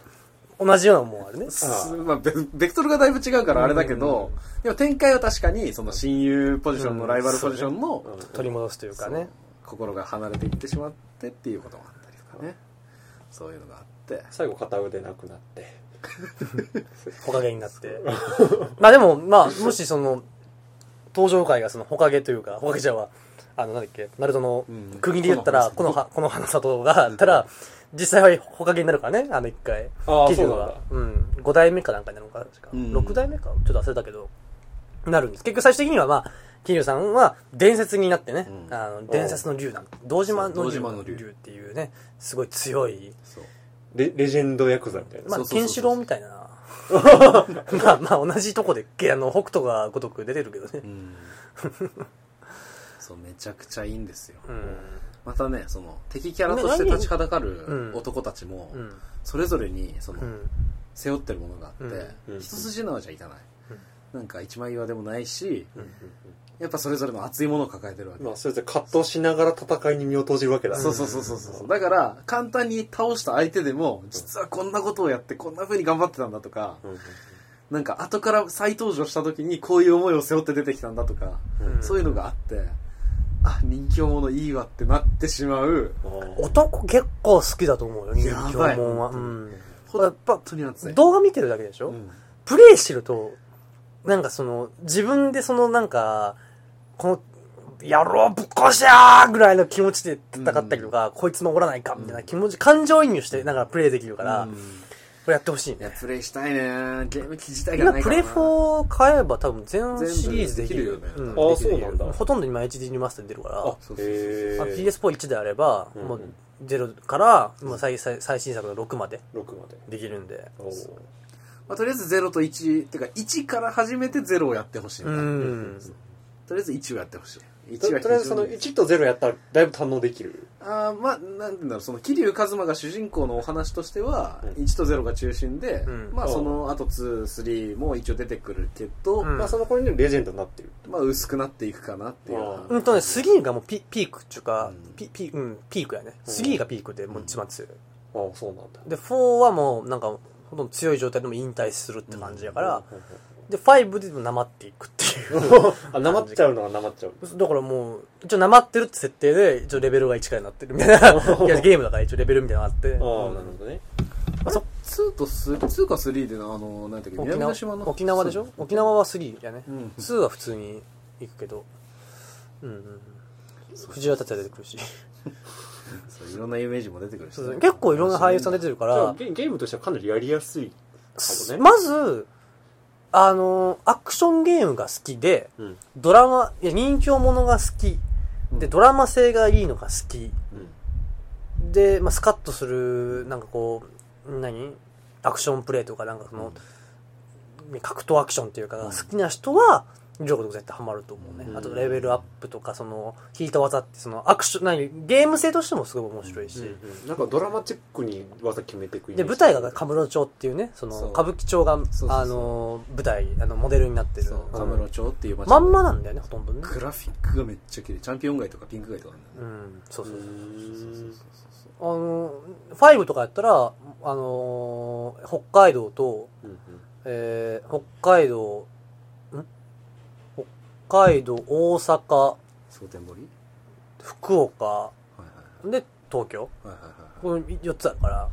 同じようなもんあるね。すまあ、ベベクトルがだいぶ違うからあれだけど、でも展開は確かにその親友ポジションのライバルポジションの、取り戻すというかね。心が離れていってしまってっていうこともあったりとかね。そういうのがあって。最後片腕なくなって。ほかげになって。まあでもまあもしその登場回がそのほかげというかほかげちゃんはあのなんだっけナルトのうん区切りで言ったら、このは この花里があったら実際はほかげになるからねあの一回。あー桐生そうなんだ。がうん。5代目かなんかになるのかな確か、うん。6代目か。ちょっと忘れたけどなるんです。結局最終的にはまあ桐生さんは伝説になってね、うん。あの伝説の竜なん堂島の竜。っていうねすごい強い。レレジェンドヤクザみたいな、まあ、ケンシロウみたいな。まあまあ同じとこで、けあの、北斗がごとく出てるけどね。う。ん。そうめちゃくちゃいいんですよ。うん。またねその敵キャラとして立ちはだかるうん。男たちもうん。それぞれにそのうん。背負ってるものがあって、うん。一筋縄じゃいかない、なんか一枚岩でもないしやっぱそれぞれの熱いものを抱えてるわけ、まあそれぞれ葛藤しながら戦いに身を投じるわけだ。そうそうそうそうそう。だから簡単に倒した相手でも実はこんなことをやってこんな風に頑張ってたんだとかなんか後から再登場した時にこういう思いを背負って出てきたんだとか、うん。そういうのがあってあ人気者いいわってなってしまう。うん男結構好きだと思うよ、人気者は。うん。ほやっぱ動画見てるだけでしょ、うん。プレイしてると、なんかその、自分でそのなんか、この、野郎ぶっ殺しやーぐらいの気持ちで戦ったりとか、こいつ守らないかみたいな気持ち、感情移入して、なんかプレイできるから、うん。これやってほしいね。いやプレイしたいね。ゲーム機自体が今ないからな。プレフォー買えば多分全シリーズできるよ全部できるよね。あん。できるそうなんだ。ほとんど今 HD リマスターで出るから。あそうそうそうそう。へあー PS4 1であれば、うんもう0からもう最最最新作の6まで6まで。できるんで。まあ、とりあえず0と1っていうか1から始めて0をやってほしいみうたいな、ん。とりあえず1をやってほしい。と1はとりあえずその1と0やったらだいぶ堪能できる。あーまあなんていうんだろうその桐生一馬が主人公のお話としては、うん。1と0が中心で、うん。まあその後23も一応出てくるけど、うん。まあその頃にレジェンドになってる。まあ薄くなっていくかなっていう。ようんとね3がもうピピークっていうか、うん。ピピうん、ピークやね。うん。3がピークでもう一番強い。ああそうなんだ。で4はもうなんかほとんど強い状態でも引退するって感じやから、うんうんで5でもなまっていくっていう。あなまっちゃうのはなまっちゃ う。だからもう、一応なまってるって設定で、一応レベルが1からなってるみたいな。いや、ゲームだから一応レベルみたいなのがあって。ああなるほどね。あそ2と3 2か3でなあのなんだっけ沖南の縄島の？沖縄でしょ？沖縄は3やね。うん。2は普通に行くけど。うんうん。藤原達也出てくるし。そういろんな有名人も出てくるしね、結構いろんな俳優さん出てるから、ゲゲームとしてはかなりやりやすいね。まず、あの、アクションゲームが好きで、うん。ドラマ、いや、人気者が好き。で、ドラマ性がいいのが好き。で、まあ、スカッとする、なんかこう、何？アクションプレイとか、なんかその、格闘アクションっていうか、うん。好きな人は、ジョーとか絶対ハマると思うね。あとレベルアップとか、その、引いた技って、その、アクション、何、ゲーム性としてもすごい面白いし。なんかドラマチックに技決めていくで、舞台がカムロ町っていうね、その、そう。歌舞伎町が、そうそうそう。あの、舞台、あの、モデルになってる。そう。カムロ。町っていう街。まんまなんだよね、ほとんどね。グラフィックがめっちゃ綺麗。チャンピオン街とかピンク街とかあるん。だよねうん、そうそうそう。う。んあの、5とかやったら、あのー北海道と、うん。えー、北海道、海道、大阪、蒼天堀？福岡、はいはいで、東京？はいはいはいはいこの4つあるから、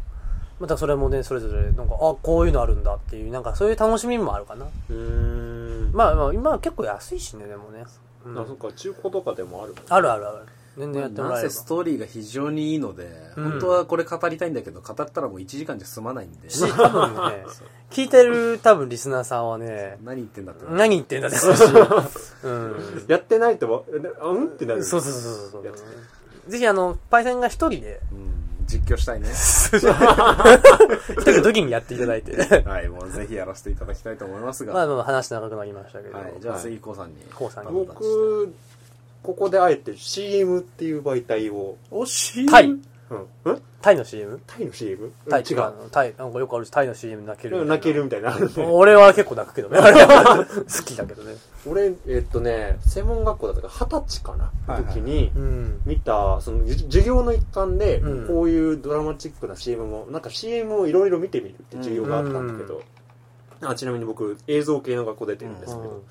またそれもね、それぞれ、なんか、あ、こういうのあるんだっていう、なんかそういう楽しみもあるかな。うんまあまあ、今は結構安いしね、でもね。うんあそっか中古とかでもあるもんねあるあるある。全然やってもらえれば。なんせ。ストーリーが非常にいいので、うん。本当はこれ語りたいんだけど語ったらもう1時間じゃ済まないんで。し、多分ね、聞いてる多分リスナーさんはね、何言ってんだって何言ってんだって話。うん。やってないとうんってなる。そうそうそうそうそう。ぜひあの、パイセンが一人で、うん実況したいね。一人の時にやっていただいて。はいもうぜひやらせていただきたいと思いますが、まあまあ話長くなりましたけど。はい、じゃあ次こうさんに。こうさんに。僕ここであえて CM っていう媒体をおしタイ。うん。うん？タイの CM? タイの CM? タイ。違う。タイ、なんかよくあるタイの CM 泣ける。泣けるみたいな。俺は結構泣くけどね。好きだけどね。俺えっとね専門学校だったから二十歳かな。はいはい。時にうん。見たそのじ授業の一環でうん。こういうドラマチックな CM もなんか CM をいろいろ見てみるって授業があったんだけど。あちなみに僕映像系の学校出てるんですけど。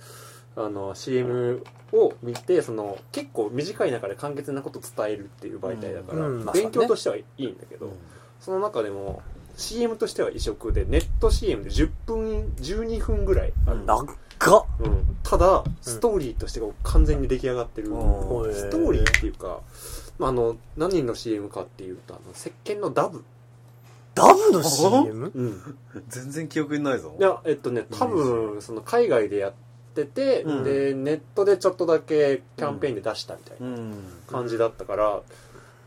あの CM を見てその結構短い中で簡潔なことを伝えるっていう媒体だから、うんうんまあ勉強としてはいいんだけど、うん。その中でも CM としては異色でネット CM で10分12分ぐらいある、長っ。うん。ただストーリーとしてこう完全に出来上がってる、うん。ストーリーっていうか、まあ、あの何の CM かっていうとあの石鹸のダブ、ダブの CM? うん、全然記憶にないぞ。いやえっとね多分その海外でやってて、うん。でネットでちょっとだけキャンペーンで出したみたいなうん。感じだったから、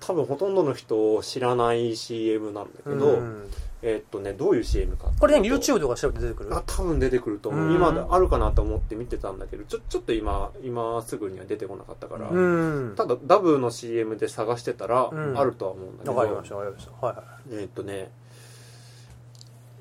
多分ほとんどの人を知らない CM なんだけど、うん。えっとねどういう CM かこれね、YouTube とか調べて出てくる？あ多分出てくると思う、うん。今あるかなと思って見てたんだけどちょちょっと今今すぐには出てこなかったから、うん。ただダブの CM で探してたら、うん。あるとは思うんだけど。わかりました、わかりました。はいはえっとね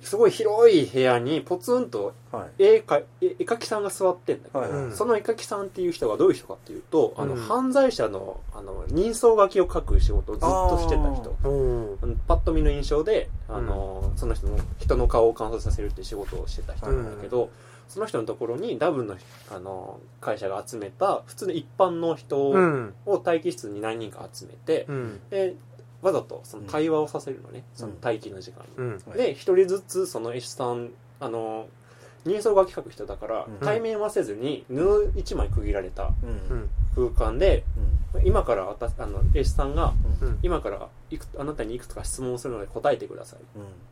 すごい広い部屋にポツンとはい絵か絵絵描きさんが座ってんだけど、はいはいうんその絵描きさんっていう人がどういう人かっていうと、あのうん犯罪者のあの人相書きを書く仕事をずっとしてた人い。うん。あのパッと見の印象であの、その人の人の顔を観察させるっていう仕事をしてた人なんだけど、その人のところにダブのあの会社が集めた普通の一般の人うん。を待機室に何人か集めて、うん。でわざとその対話をさせるのね、その待機の時間に。うん。はい。で一人ずつその絵師さんあの人相書き書く人だから、うん。対面はせずに布一枚区切られたうん。うん。空間で今からあの絵師さんがうん。今からいくあなたにいくつか質問をするので答えてください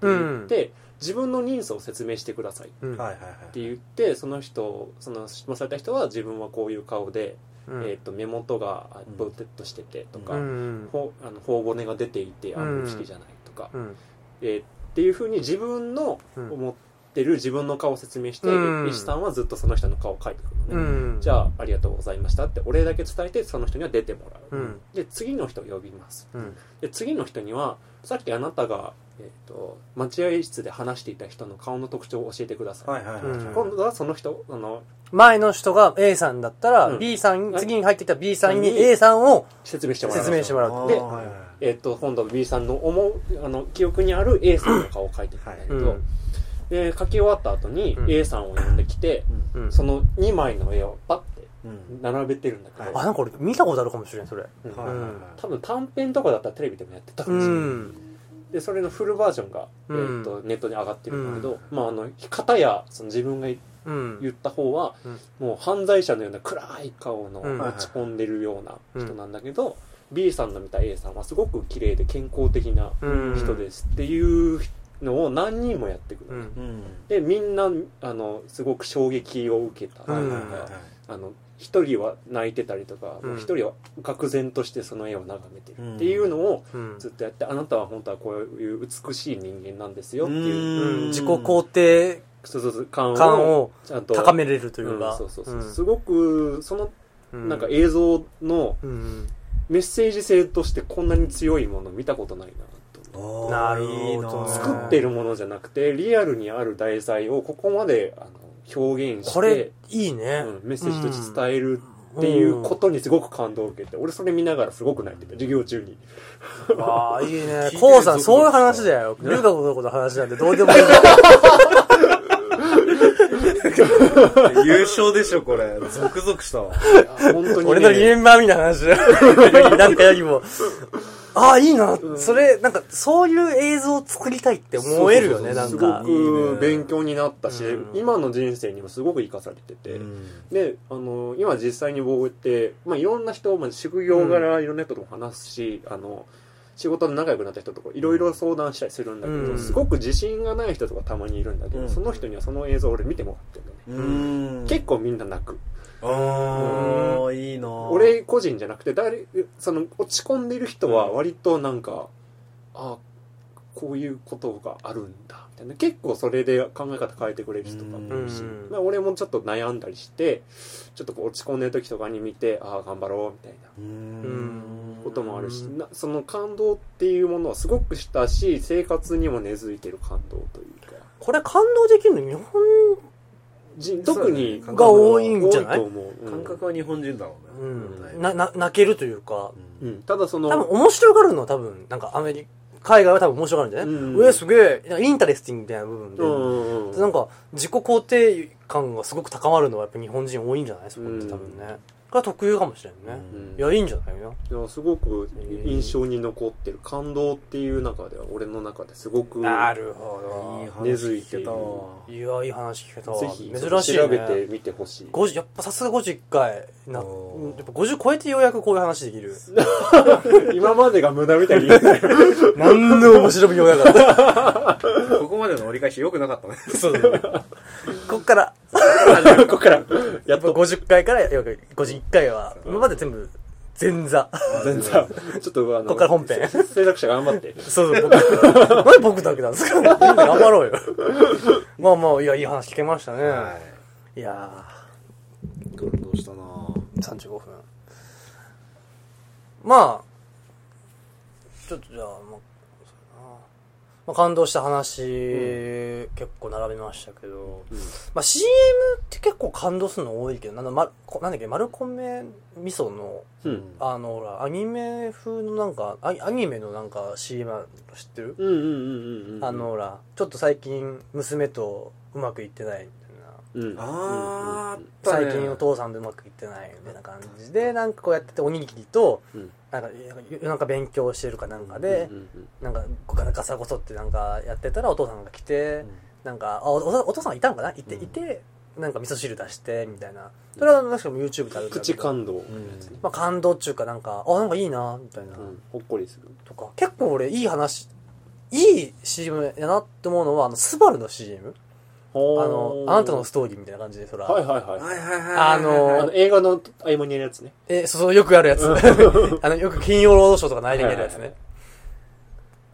うん。って言って、自分の人相を説明してくださいっうん。はいはいはい。て言ってその人その質問された人は自分はこういう顔で、うん。えー、と目元があボテッとしててとか、うん。ほあの頬骨が出ていてあうん。んまり好きじゃないとか、うん。えーっていうふうに自分のうん。思ってる自分の顔を説明して、うん。さんはずっとその人の顔を描いてくるうのね、ん。じゃあありがとうございましたってお礼だけ伝えてその人には出てもらう、うん。で次の人を呼びます。うん。で次の人にはさっきあなたが、えー、と待合室で話していた人の顔の特徴を教えてください、はいはいはい。うん。今度はその人あの前の人が A さんだったら、うん。B さん、はい。次に入ってきた B さんにに A さんを説明してもらいます説明してもらう。で、はいはいえー、と今度 B さんの思うあの記憶にある A さんの顔を描いていくんだけど、うん。で描き終わった後にうん。A さんを呼んできて、うん。その2枚の絵をパッてうん。並べてるんだけど、あ、なんか俺見たことあるかもしれん、それ。うん。はいはいはい。多分短編とかだったらテレビでもやってたかうもしれない、ん。でそれのフルバージョンが、うん。えー、とネットに上がってるんだけど、まああの片やその自分がうん。言った方は、うん。もう犯罪者のような暗い顔のうん。落ち込んでるような人なんだけど、B さんの見た A さんはすごく綺麗で健康的なうん。人ですっていうのを何人もやってくる、うん。うん。でみんなあのすごく衝撃を受けた、あの一人は泣いてたりとかうん。一、人は愕然としてその絵を眺めてるっていうのをうん。ずっとやって、あなたは本当はこういう美しい人間なんですよっていううん。自己肯定そうそうそう感感ををちゃんと高めれるといううんか。そうそうそう、んすごくそのうんなんか映像のうんメッセージ性としてこんなに強いもの見たことないなと思うなるほどいいな作ってるものじゃなくてリアルにある題材をここまであの表現してこれ、いいね。うんメッセージとして伝えるっていうことにすごく感動を受けて俺それ見ながらすごく泣いてた授業中にああ、いいね聞いて。るコウさん、そういう話だよ。ルカ子のこと話なんてどうでもいい。優勝でしょ、これ。ゾクゾクしたわ。本当に、ね、俺のリメンバーみたいな話だよ。なんかよりも。ああ、いいな。それ、なんか、そういう映像を作りたいって思えるよね、なんすかご。く勉強になったし、うん今の人生にもすごく生かされてて、であの今実際に僕って、まあ、いろんな人、まあ、職業柄いろんな人とも話すし、あの仕事で仲良くなった人とかいろいろ相談したりするんだけど、うん。すごく自信がない人とかたまにいるんだけど、うん。その人にはその映像を俺見てもらってるのね、うん。結構みんな泣く。ああ、いいな。俺個人じゃなくて誰その落ち込んでる人は割となんか、あこういうことがあるんだみたいな。結構それで考え方変えてくれる人とかもいるし、うん。まあ、俺もちょっと悩んだりしてちょっとこう落ち込んでる時とかに見てああ頑張ろうみたいな。うんこともあるし、うん。なその感動っていうものはすごくしたし生活にも根付いてる感動というか。これ感動できるの日本じ特にそうが多いんじゃない？多と思う、うん感覚は日本人だろううね。んな、な、泣けるというか、うん。ただその多分面白がるのは多分、なんかアメリカ、海外は多分面白がるんじゃない、うん。うえ、すげえ、 interesting みたいな部分で、うんうんうん。なんか自己肯定感がすごく高まるのはやっぱ日本人多いんじゃない？そこって多分ね。が特有かもしれんね。うんいや、いいんじゃないの？いやすごく印象に残ってる感動っていう中では俺の中ですごくなるほいい話根付いてた。いや、いい話聞けたわ。ぜひ珍しいね。調べてみてほしい50やっぱさすが51回な、やっぱ50超えてようやくこういう話できる。今までが無駄みたいに言う 何の面白みもなかった。ここまでの折り返し良くなかったね。そうこっから、ここからややっと50回からよく51回は、今まで全部前座。全然 ちょっとあのこっから本編制作者頑張ってそうそう、僕。なんで僕だけなんですか？頑張ろうよ。まあまあ、いや、いい話聞けましたね。、はいやい。感動したなー、35分。まあ、ちょっとじゃあ、まあ、感動した話、結構並べましたけど、まあ CM って結構感動するの多いけど、なんだ、ま、こなんだっけ、丸米味噌の、うん。あの、ほら、アニメ風のなんか、アアニメのなんか CM 知ってる？うんうんうんうんうん。あの、ほら、ちょっと最近娘とうまくいってないみたいな。うん。あ最近お父さんとうまくいってないみたいな感じで、なんかこうやってておにぎりと、うんなんか夜中勉強してるかなんかでう、んなんかここからガサゴソってなんかやってたらお父さんが来て、なんか、あおおお父さんがいたのかな？いて、いて、なんか味噌汁出して、みたいな。それは確か YouTube である口感動まあ感動っていうかなんか、あ、なんかいいな、みたいな。うん。ほっこりする。とか、結構俺いい話、いい CM やなって思うのは、あの、スバルの CM? ああの、あなたのストーリーみたいな感じで、そら。はいはいはいはいはいはい。あの映画の合間にやるやつねえ、そうそう、よくあるやつ。あの、よく金曜ロードショーとかの間にやるやつはいはいね。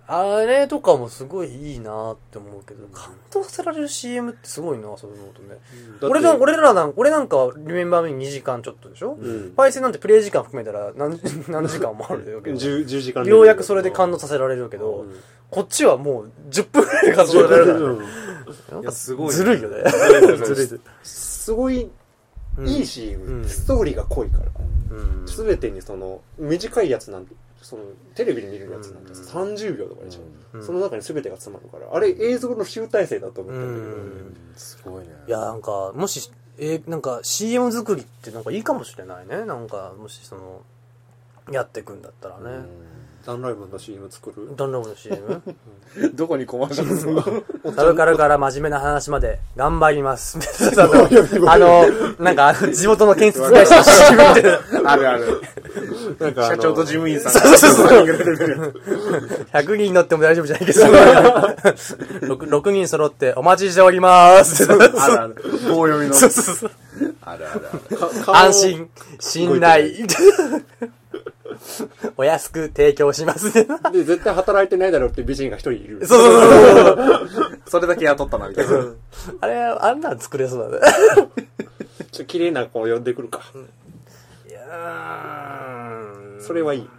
あれとかもすごいいいなって思うけど、感動させられる CM ってすごいな、そういうのとね。だって俺の、俺らなん俺なんかは、リメンバーミー2時間ちょっとでしょ？うん。パイセンなんてプレイ時間含めたら何、何時間もあるわけど。10, 10時間ようやくそれで感動させられるけど、うん。こっちはもう10分くらいで感動させられる。なんかい。やすごいね。ずるいよね。ずるいすごいうん。いい CM、うん。ストーリーが濃いから。うん。全てにその短いやつなんてそのテレビで見るやつなんてうん。30秒とかでしょ、うん。その中に全てが詰まるから。あれ映像の集大成だと思ったんだけど、うん。すごいね。いや、なんか、もし、えーなんか CM 作りってなんかいいかもしれないね。なんか、もしその、やっていくんだったらね。ダンライブの CM 作る？ダウンロードの CM? どこにコマーシャルするの？サブカルから真面目な話まで頑張ります。あの、あのなんか、地元の建設会社の CM みたいな。あるある。なんかあの社長と事務員さんそうそうそう。100人乗っても大丈夫じゃないけど、6, 6人揃ってお待ちしております。あるある。棒読みの。あるあるある。か顔安心、信頼。お安く提供しますね。で、絶対働いてないだろうって美人が一人いる。そうそうそうそう。それだけ雇ったな、みたいな。あれ、あんなん作れそうだね。ちょ、綺麗な子を呼んでくるか。いやーそれはいい。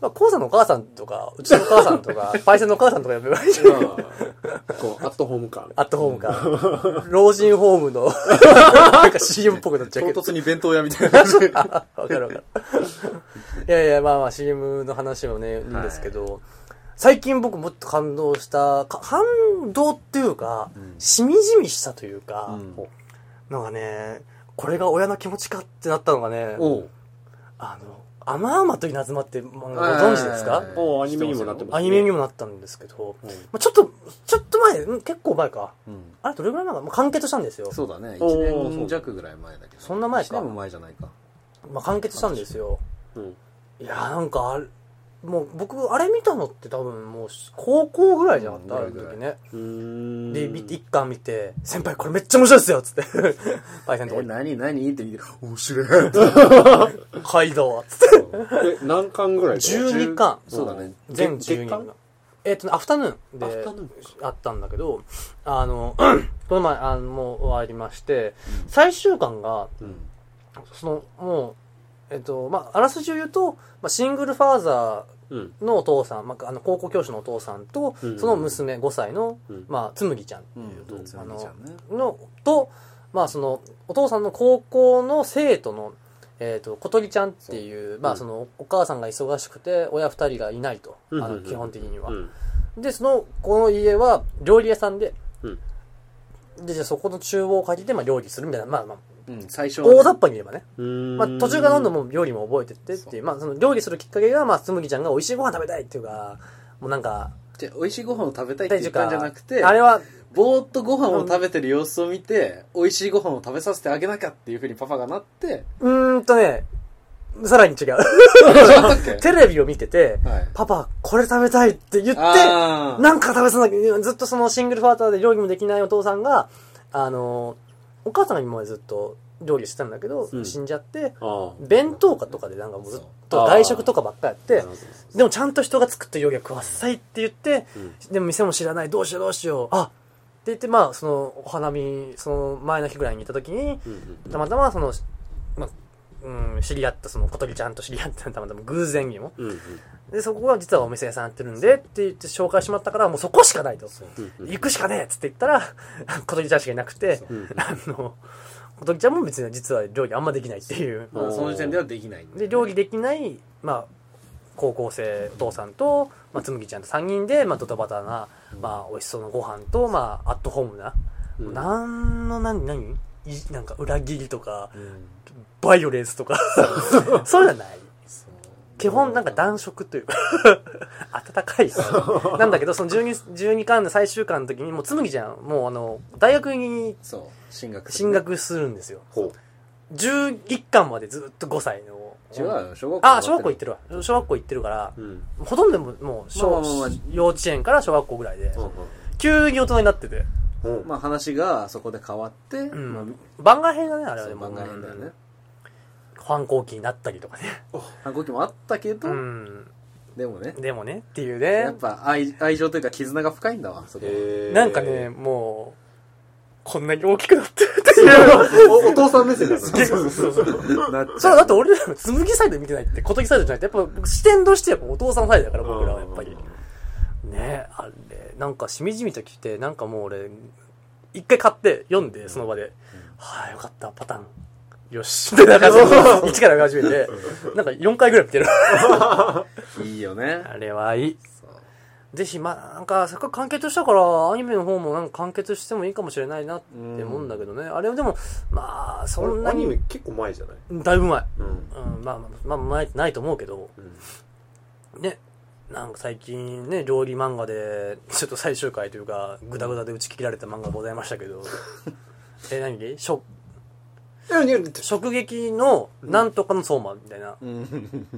まあ、コウさんのお母さんとか、うちのお母さんとか、パイセンのお母さんとか呼べばいいじゃん。こう、アットホーム感。アットホームか。老人ホームの、なんか CM っぽくなっちゃうけど。唐突に弁当屋みたいな感じ。あわかるわかる。いやいや、まあまあ CM の話もね、いいんですけど、最近僕もっと感動した、か感動っていうか、しみじみしたというか、なんかね、これが親の気持ちかってなったのがね、あの、アマアマと稲妻って漫画ご存知ですか？おうアニメにもなってます、アニメにもなったんですけど、まあ、ちょっと、ちょっと前、うん結構前か。うんあれどれぐらい前か、まあ、完結したんですよ。そうだね。おー1年弱ぐらい前だけど。そんな前か1年も前じゃないか。まあ、完結したんですよ。うん。いやーなんかあれ、もう僕、あれ見たのって多分もう高校ぐらいじゃなかった、ある時ね。で、見て一巻見て、先輩これめっちゃ面白いですよっつって。パイセンのとこえ、に、何何？って見て、面白い。街道っつって。え、何巻ぐらい12巻。そうだね。全12月間？巻。えっとね、アフタヌーンでアフタヌーンあったんだけど、あの、この前、あの、もう終わりまして、最終巻が、うん。その、もう、えっと、まあ、あらすじを言うと、まあ、シングルファーザうん。ーのお父さん、まあ、あの、高校教師のお父さんと、うんその娘5歳の、うんまあ、つむぎちゃんってうんいうと、あぎちゃんねの、の、と、まあ、その、お父さんの高校の生徒の、えっ、と、小鳥ちゃんっていう、まあ、うん。その、お母さんが忙しくて、親二人がいないと、あの、基本的には。う。ん。で、その、この家は料理屋さんで、うん。で、じゃあそこの厨房を借りて、まあ、料理するみたいな、まあまあ、うん、最初はね。大雑把に言えばね。まあ、途中からどんどんもう料理も覚えてってっていう、まあ、その料理するきっかけが、まあ、つむぎちゃんが美味しいご飯食べたいっていうか、もうなんか、じゃあ美味しいご飯を食べたいって言ったんじゃなくて、あれは、ぼーっとご飯を食べてる様子を見て、美味しいご飯を食べさせてあげなきゃっていうふうにパパがなって、うーんとね、さらに違う。テレビを見てて、はい。パパ、これ食べたいって言って、あー。なんか食べさなきゃ、ずっとそのシングルファーターで料理もできないお父さんが、あの、お母さんが今までずっと料理してたんだけど、うん。死んじゃって。弁当かとかでなんかもうずっと外食とかばっかやってなるほ、どでもちゃんと人が作った料理は食わせたいって言って、うん。でも店も知らない、どうしようどうしよう、あ言って、まあ、その、お花見、その前の日ぐらいに行った時に。たまたまその、まあ、うん、知り合ったその小鳥ちゃんと知り合ったたまたま偶然にも。うんうん。で、そこが実はお店屋さんやってるんでって言って紹介してもらったから、もうそこしかないと。行くしかねえっつって言ったら、小鳥ちゃんしかいなくて、うんあの、小鳥ちゃんも別に実は料理あんまできないっていう。まあその時点ではできないんで、料理できない、まあ、高校生、お父さんと、まあ、つむぎちゃんと3人で、まあ、ドタバタな、まあ、美味しそうなご飯と、まあ、アットホームな、うん。なんの、何、何？いなんか裏切りとか、うん。バイオレンスとか、そう いうのはない。基本なんか暖色というか、暖かいなんだけど、その12、12巻の最終巻の時に、もうつむぎちゃん、もうあの、大学にそう。進学する進学するんですよ。ほ11巻までずっと5歳の。違うよ小学校あ、小学校行ってるわ。小学校行ってるから、う。うん。ほとんどもうもう小、まあまあまあ幼稚園から小学校ぐらいで、うん急に大人になってて。うん。まあ話がそこで変わって、んまあ番外編だね、あれはそうでも。番外編だよね反抗期になったりとかね。反抗期もあったけど、うん。でもねでもね、っていうね。やっぱ愛愛情というか絆が深いんだわそこなんかね、、もう、こんなに大きくなってるっていう。お お父さん目線だな。そうそうそう。なっちゃうだって俺ら、つむぎサイド見てないって、小鳥サイドじゃないって、やっぱ視点としてやっぱお父さんサイドだから、僕らはやっぱり。ねあれ、なんかしみじみと来て、なんかもう俺、一回買って読んで、その場で、はあ、よかった、パターン。よし。で、なんかその、一から始めて、なんか4回ぐらい見てる。いいよねあれはいい。ぜひ、まあ、なんか、せっかく完結したから、アニメの方もなんか完結してもいいかもしれないなって思うんだけどね。あれはでも、まあ、そんなアニメに、結構前じゃない？だいぶ前。うん。うん、まあ、まあ、まあ、ないと思うけど、ね、なんか最近ね、料理漫画で、ちょっと最終回というか、ぐだぐだで打ち切られた漫画ございましたけど、え、何？で食、いやいや、食撃のなんとかの相馬みたいな。うん。ん？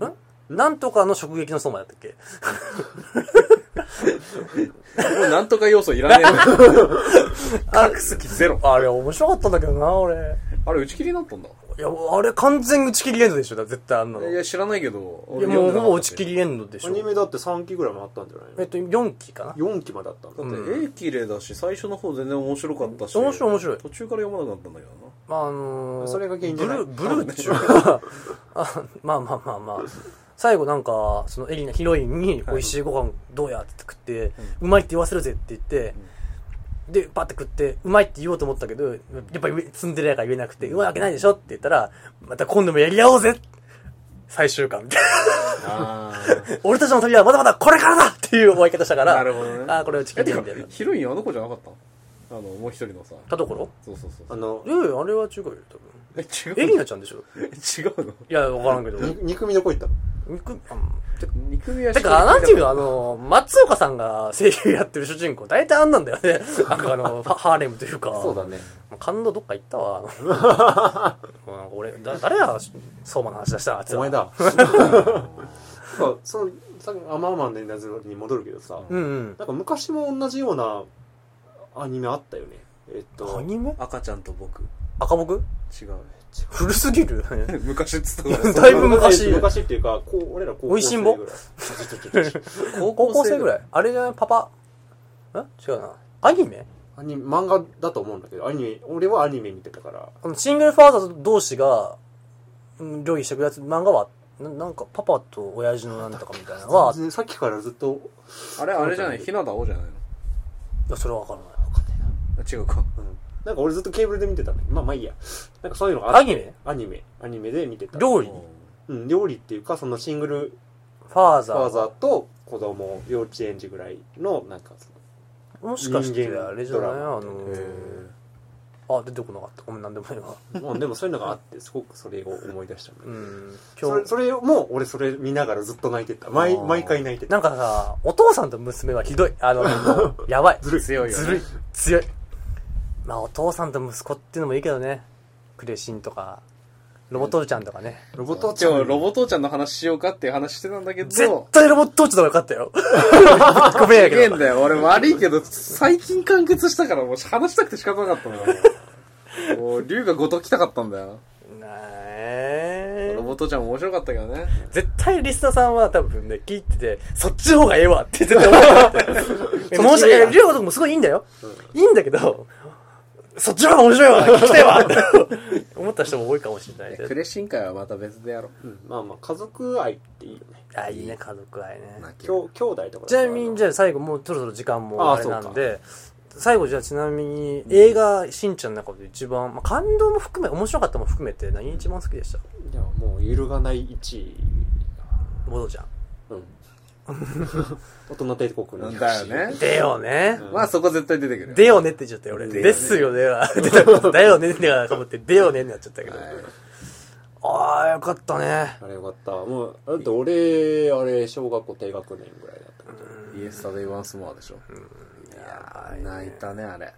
なんとかの食撃の相馬だったっけ？も うなんとか要素いらねえの隠す気ゼロあれ面白かったんだけどな、俺。あれ打ち切りになったんだいや、あれ完全打ち切りエンドでしょ、だ絶対あんなの。いや、いや知らないけどもうほぼ打ち切りエンドでしょ。アニメだって3期ぐらいもあったんじゃないえっと、4期かなの ?4 期まであったんだ。だってうん絵綺麗だし最初の方全然面白かったし面白い面白い途中から読まなくなったんだけどまあ、あのー、それが原因じゃないブルー、ブルーっていうか、あまあまあまあまあ、最後なんか、そのエリナヒロインに、美味しいご飯どうやって食って、うまいって言わせるぜって言って、で、パッて食って、うまいって言おうと思ったけど、やっぱりツンデレやから言えなくて、うまいわけないでしょって言ったら、また今度もやり合おうぜ最終回みた 俺たちの旅はまだまだこれからだっていう終わり方したから、なるほどね。ああ、これ。ヒロインあの子じゃなかったあのもう一人のさたところそうそうそうあのい、やいや、あれは違うよ、多分。え違うエリナちゃんでしょ？え 違うの？いや、わからんけど。に肉味どこ行ったの？肉、あ肉味はてか、なんていうの、あの、松岡さんが声優やってる主人公、大体あんなんだよね。なんかあの、ハハーレムというか。そうだね。感動どっか行ったわ。あのなんか俺、だ誰や、相馬の話出したあいつらお前。だ。そう、その、さっきアマーマンの稲妻に戻るけどさ、うんうん。なんか昔も同じようなアニメあったよね。えっと、アニメ？赤ちゃんと僕。赤僕？違う古すぎる？昔っつっただいぶ昔。昔。っていうか、こう俺ら高校生ぐらい。美味ちょちょちょちょ 高校生ぐらい？あれじゃない？パパ？ん？違うな。アニメ？アニメ漫画だと思うんだけど、アニメ、俺はアニメ見てたから、あのシングルファーザー同士が、うん料理してくるやつ、漫画は、ななんか、パパと親父のなんとかみたいなのは、いさっきからずっと、あれあれじゃない？ひなたおじゃないや、それはわからない。違うかうん。なんか俺ずっとケーブルで見てたんだけど、まあまあいいや。なんかそういうのがあアニメ？アニメ、アニメで見てた。料理？うん、料理っていうか、そのシングルファーザー。は。ファーザーと子供、幼稚園児ぐらいの、なんかそもしかして人間あれじゃない？あドラマ。のあ出てこなかった。ごめんなんでもないわ。の、まあでもそういうのがあって、すごくそれを思い出したんだけどうん。それ、今日。それも、俺それ見ながらずっと泣いてた。毎、あー。毎回泣いてた。なんかさお父さんと娘はひどい。あの やばい。ずるい。強いよね。ずるい。強いまあお父さんと息子っていうのもいいけどね。クレシンとかロボ父ちゃんとかね。ロボットちゃん。今日ロボ父ちゃんの話しようかっていう話してたんだけど。絶対ロボ父ちゃんの方がよかったよ。ごめんやけど。すげえんだよ。俺悪いけど最近完結したからもう話したくて仕方なかったんだよ。もう竜がごときたかったんだよ。なえ。ロボ父ちゃんも面白かったけどね。絶対リスナーさんは多分ね、聞いてて、そっちの方がええわって絶対思ってる。え申し訳ない。リュウゴとかもすごいいいんだよ。いいんだけど、そっちの方が面白いわ 聞きたいわって 思った人も多いかもしれないクレシン会はまた別でやろううんまあまあ、家族愛っていいよね。あ、いいね、家族愛ね。きょ兄弟とかちなみに、じゃあ最後もうそろそろ時間もあれなんで、最後じゃあちなみに映画、しんちゃんの中で一番、まあ、感動も含め、面白かったも含めて何一番好きでした？いや、もう揺るがない1位。ボドちゃん。うん。大人帝国の。だよねでよね。うんまあそこ絶対出てくるよでよねって言っちゃったよ、俺。でよねですよねは。出たことだよねってかぶって、でよねになっちゃったけど。はいああ、よかったね。あれよかった。もう、だって俺、あれ、小学校低学年ぐらいだったけど。イエスタデイワンスモアでしょいやー泣いたねあれ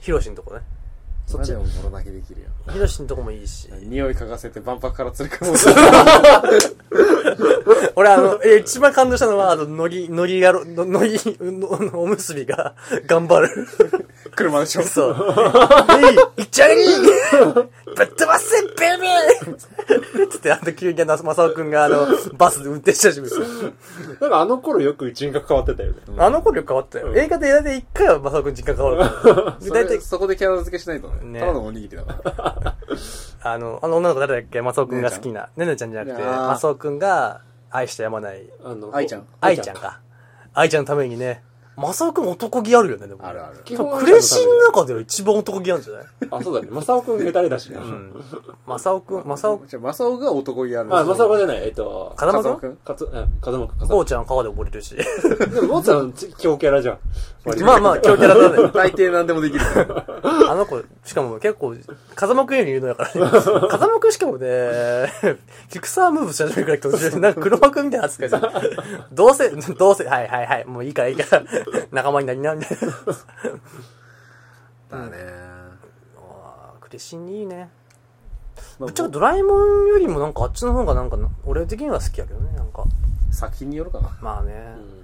ヒロシのとこね。そっち今でもボロ泣きできるよヒロシのとこもいいし。匂い嗅がせて万博から連れ込む 俺あの、え、一番感動したのは、あの、のり、のりやろ、の、のり、のおむすびが頑張る。車でしょそう。えい、いっちゃいぶっ飛ばせ、ベビーつって、あの、急にあの、まさおくんがあの、バスで運転し始める。なんかあの頃よく人格変わってたよね。あの頃よく変わったよ。映画で大体一回はまさおくん実家変わるから。大体れ、そこでキャラ付けしないとねねただのおにぎりだからあの、あの女の子誰だっけ？マサオくんが好きな。ねねちゃんじゃなくて、マサオくんが愛してやまない、あの、愛ちゃん愛ちゃんか。愛ちゃんのためにね、マサオくん男気あるよね、でも。あるある基本クレシンの中では一番男気あるんじゃない？あ、そうだね。マサオくんヘタレだしな。うん。マサオくん、マサオ、じゃあマサオが男気あるあ、マサオくんじゃない。えっと、風間くん？かつ、うん、風間くん、風こう間ちゃん川で溺れるし。くん。でも、もつさん、強キャラじゃん。まあまあ、強キャラだね。大抵何でもできるあの子、しかも結構、風間くんより言うのやからね。風間くんしかもね、フィクサームーブし始めるから途中で、なんか黒幕みたいな扱いされてどうせ、どうせ、はいはいはい、もういいからいいから、仲間になりな、みたいな。だねあークレシンいいね。まあぶっちゃけドラえもんよりもなんかあっちの方がなんかな、俺的には好きやけどね、なんか。作品によるかなまあね。どっ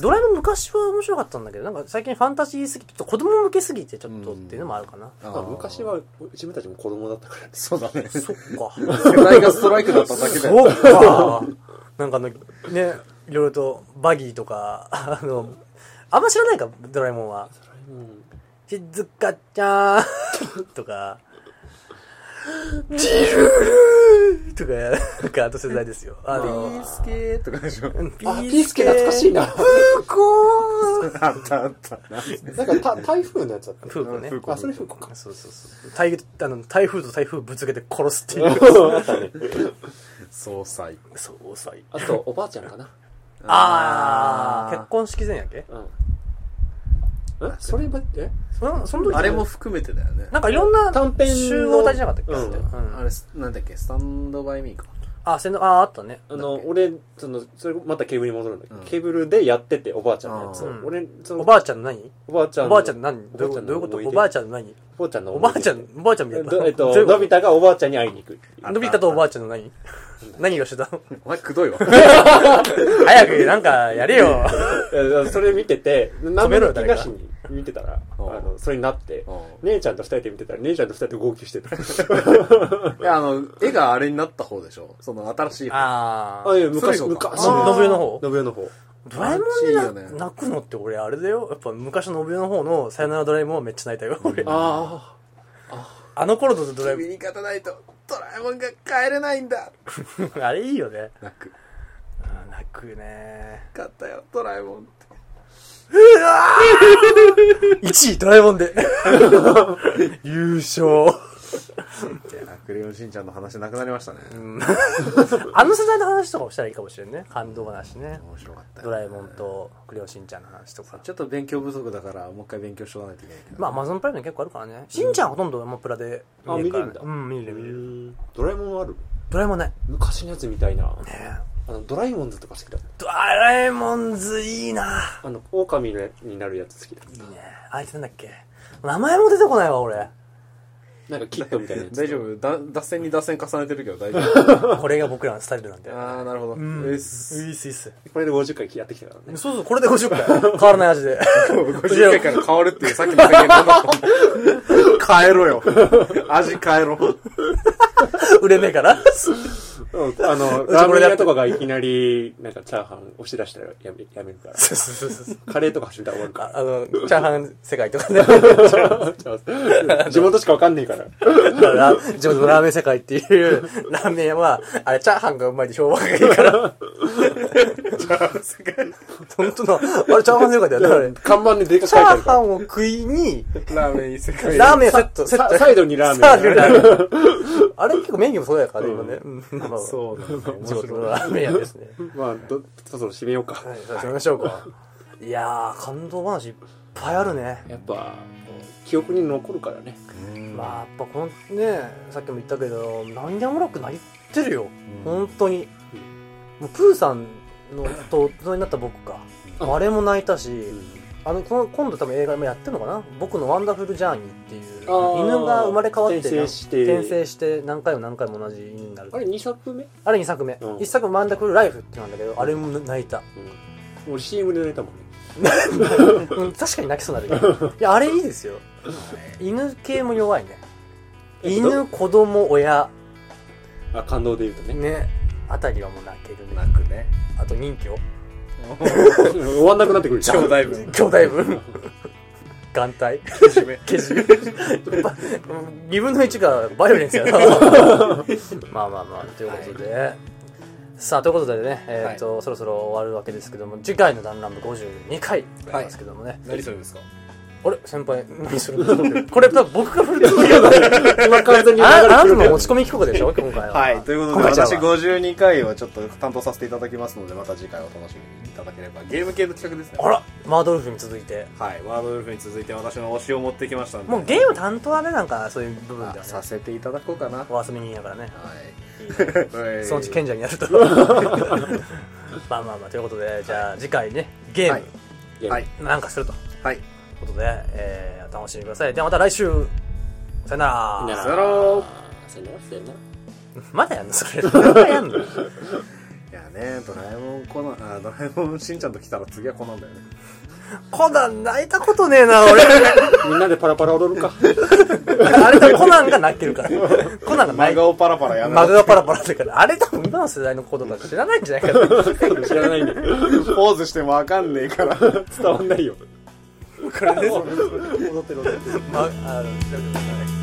ドラえもん昔は面白かったんだけど、なんか最近ファンタジーすぎて、ちょっと子供向けすぎてちょっとっていうのもあるかな。昔は自分たちも子供だったからねそうだね。そっか。世代がストライクだっただけで。そうか。なんかあの、ね、いろいろとバギーとか、あの、あんま知らないか、ドラえもんは。しずかちゃんとか、ジルルとか、なんか後世代ですよ。あピの、ースケーとかでしょ。ピあピースケ懐かしいなフーコーあったあった。なんかた台風のやつだったフーコね。フーコあそれ風子かそうそうそう。台あの台風と台風ぶつけて殺すっていう。あったね総裁。そう、遅い。あとおばあちゃんかなあー、結婚式前やっけ？うんえ？そればえ？そのその時あれも含めてだよね。なんかいろんな短編の集合体じゃなかったっけ、うん。うん。あれ、なんだっけ、スタンドバイミーか。あ、せんあ、あったね。あの俺そのそれまたケーブルに戻るんだけ？ど、うん。ケーブルでやってておばあちゃんのやつ。を、うん。俺そのおばあちゃんの何？おばあちゃんおばあちゃんの何？どういうこと？どういうこと？おばあちゃんの何？おばあちゃんのおばあちゃん、おばあちゃんみたいな。どえっとどういうことのび太がおばあちゃんに会いに行く。のび太とおばあちゃんの何？何がしてたのお前くどいわ。早くなんかやれよ。えそれ見てて何めろよも気なしに見てたらあうんのそれになってうん姉ちゃんと二人で見てたら姉ちゃんと二人で号泣してた いや、あの、絵があれになった方でしょ？その新しい方。あー。あいや昔昔の信代の方？信代の方ドラえもんでね泣くのって俺あれだよ。やっぱ昔の信代の方のさよならドラえもんはめっちゃ泣いたよ。俺。ああの頃のドラえも君に勝たないと、ドラえもんが帰れないんだ。ん。あれいいよね。泣く。うん泣くね。勝ったよ、ドラえもんって。1 位ドラえもんで。優勝。クレヨンしんちゃんの話なくなりましたね。あの世代の話とかをしたらいいかもしれんね。感動話ね。面白かったよドラえもんとクレヨンしんちゃんの話とか。ちょっと勉強不足だから、もう一回勉強しとかないといけないけど。まあ、アマゾンプライムに結構あるからね。しんちゃんはほとんどアマプラであ見れるからね見れるんだうん、見れる見れる。ードラえもんあるドラえもんない。昔のやつみたいなねあのドラえもんズとか好きだドラえもんズいいなあの狼になるやつ好きだいいね。あいつなんだっけ？名前も出てこないわ、俺。なんかキットみたいなやつ大丈夫だ脱線に脱線重ねてるけど大丈夫 これが僕らのスタイルなんで。ああ、なるほど。うん。うっいいっすすいいっす。これで50回やってきたからねそうそう、これで50回。変わらない味で。50回から変わるっていうさっきの宣言なんだったの変えろよ。味変えろ。売れねえから。うんあのラーメン屋とかがいきなりなんかチャーハン押し出したらやめやめるからそうそうそうそう。カレーとか始めたら終わるかああの、チャーハン世界とかね。ら 地元しかわかんねえからラ地元のラーメン世界っていうラーメン屋は、あれチャーハンがうまいで評判がいいから。本当の、あれチャーハン世界だよねあれ。看板ででかくチャー書いてあるからハンを食いに、ラーメン異世界。ラーメンセット、セット。さサイドにラーメンあれ結構メニューもそうやからね、今ね。うんまあまあそうだね。地元のラーメン屋ですね。まあどそろそろ締めようかはい、じゃあ締めましょうか。いやー、感動話いっぱいあるね。やっぱ記憶に残るからねまあ、やっぱこのね、さっきも言ったけど、涙もろく泣いてるよ。本当に。もうプーさんのと大人になった僕か。あれも泣いたし、あの、この今度多分映画もやってるのかな？僕のワンダフルジャーニーっていう、犬が生まれ変わって、転生して転生して何回も何回も同じ犬になる。あれ2作目？あれ2作目。うん1作目ワンダフルライフってなんだけど、あれも泣いた。俺 CM で寝たもんね うん確かに泣きそうになるけど。いや、あれいいですよ。犬系も弱いね。えっと犬、子供、親、あ感動で言うとねね、あたりはもう泣けるね。泣くね。あと人魚。終わんなくなってくる兄弟分。兄弟分。眼帯。けじめ。けじめ。ば二分の一がバイオレンスやな。まあまあまあ、ということで。さあ、ということでね、えっ、と、そろそろ終わるわけですけども、次回のダンランブ52回ありますけどもね。何それですか？あれ？先輩、何する？のこれ多分僕が振るつもりだ今完全に流ああなたれてくるも持ち込み企画でしょ？今回は。はい。ということで、私今回ちゃうわ52回をちょっと担当させていただきますので、また次回お楽しみにいただければ。ゲーム系の企画ですね。あら、マードルフに続いて。はい。ワードウルフに続いて私の推しを持ってきましたんで。もうゲーム担当はね、なんかそういう部分ではねあ、させていただこうかな。はお遊び人やからね。い。そのうち賢者になると。まあまあまあ、ということで、じゃあ次回ね、ゲーはいム、はい。なんかすると。はい。ということで、えー、お楽しみください。ではまた来週、さよなら。さよならよならさよならまだやんのそれ。まだやんの？いやねドラえもんコナンあドラえもんしんちゃんと来たら次はコナンだよねコナン泣いたことねえな、俺。みんなでパラパラ踊るか。あれだ、コナンが泣けるから。コナンが泣真いて顔パラパラやめろマグがパラパラだから、あれ多分今の世代の子とか知らないんじゃないかな。知らないんで。ポーズしてもわかんねえから伝わんないよ。これね、踊ってる踊ってる。ま、あの、調べてください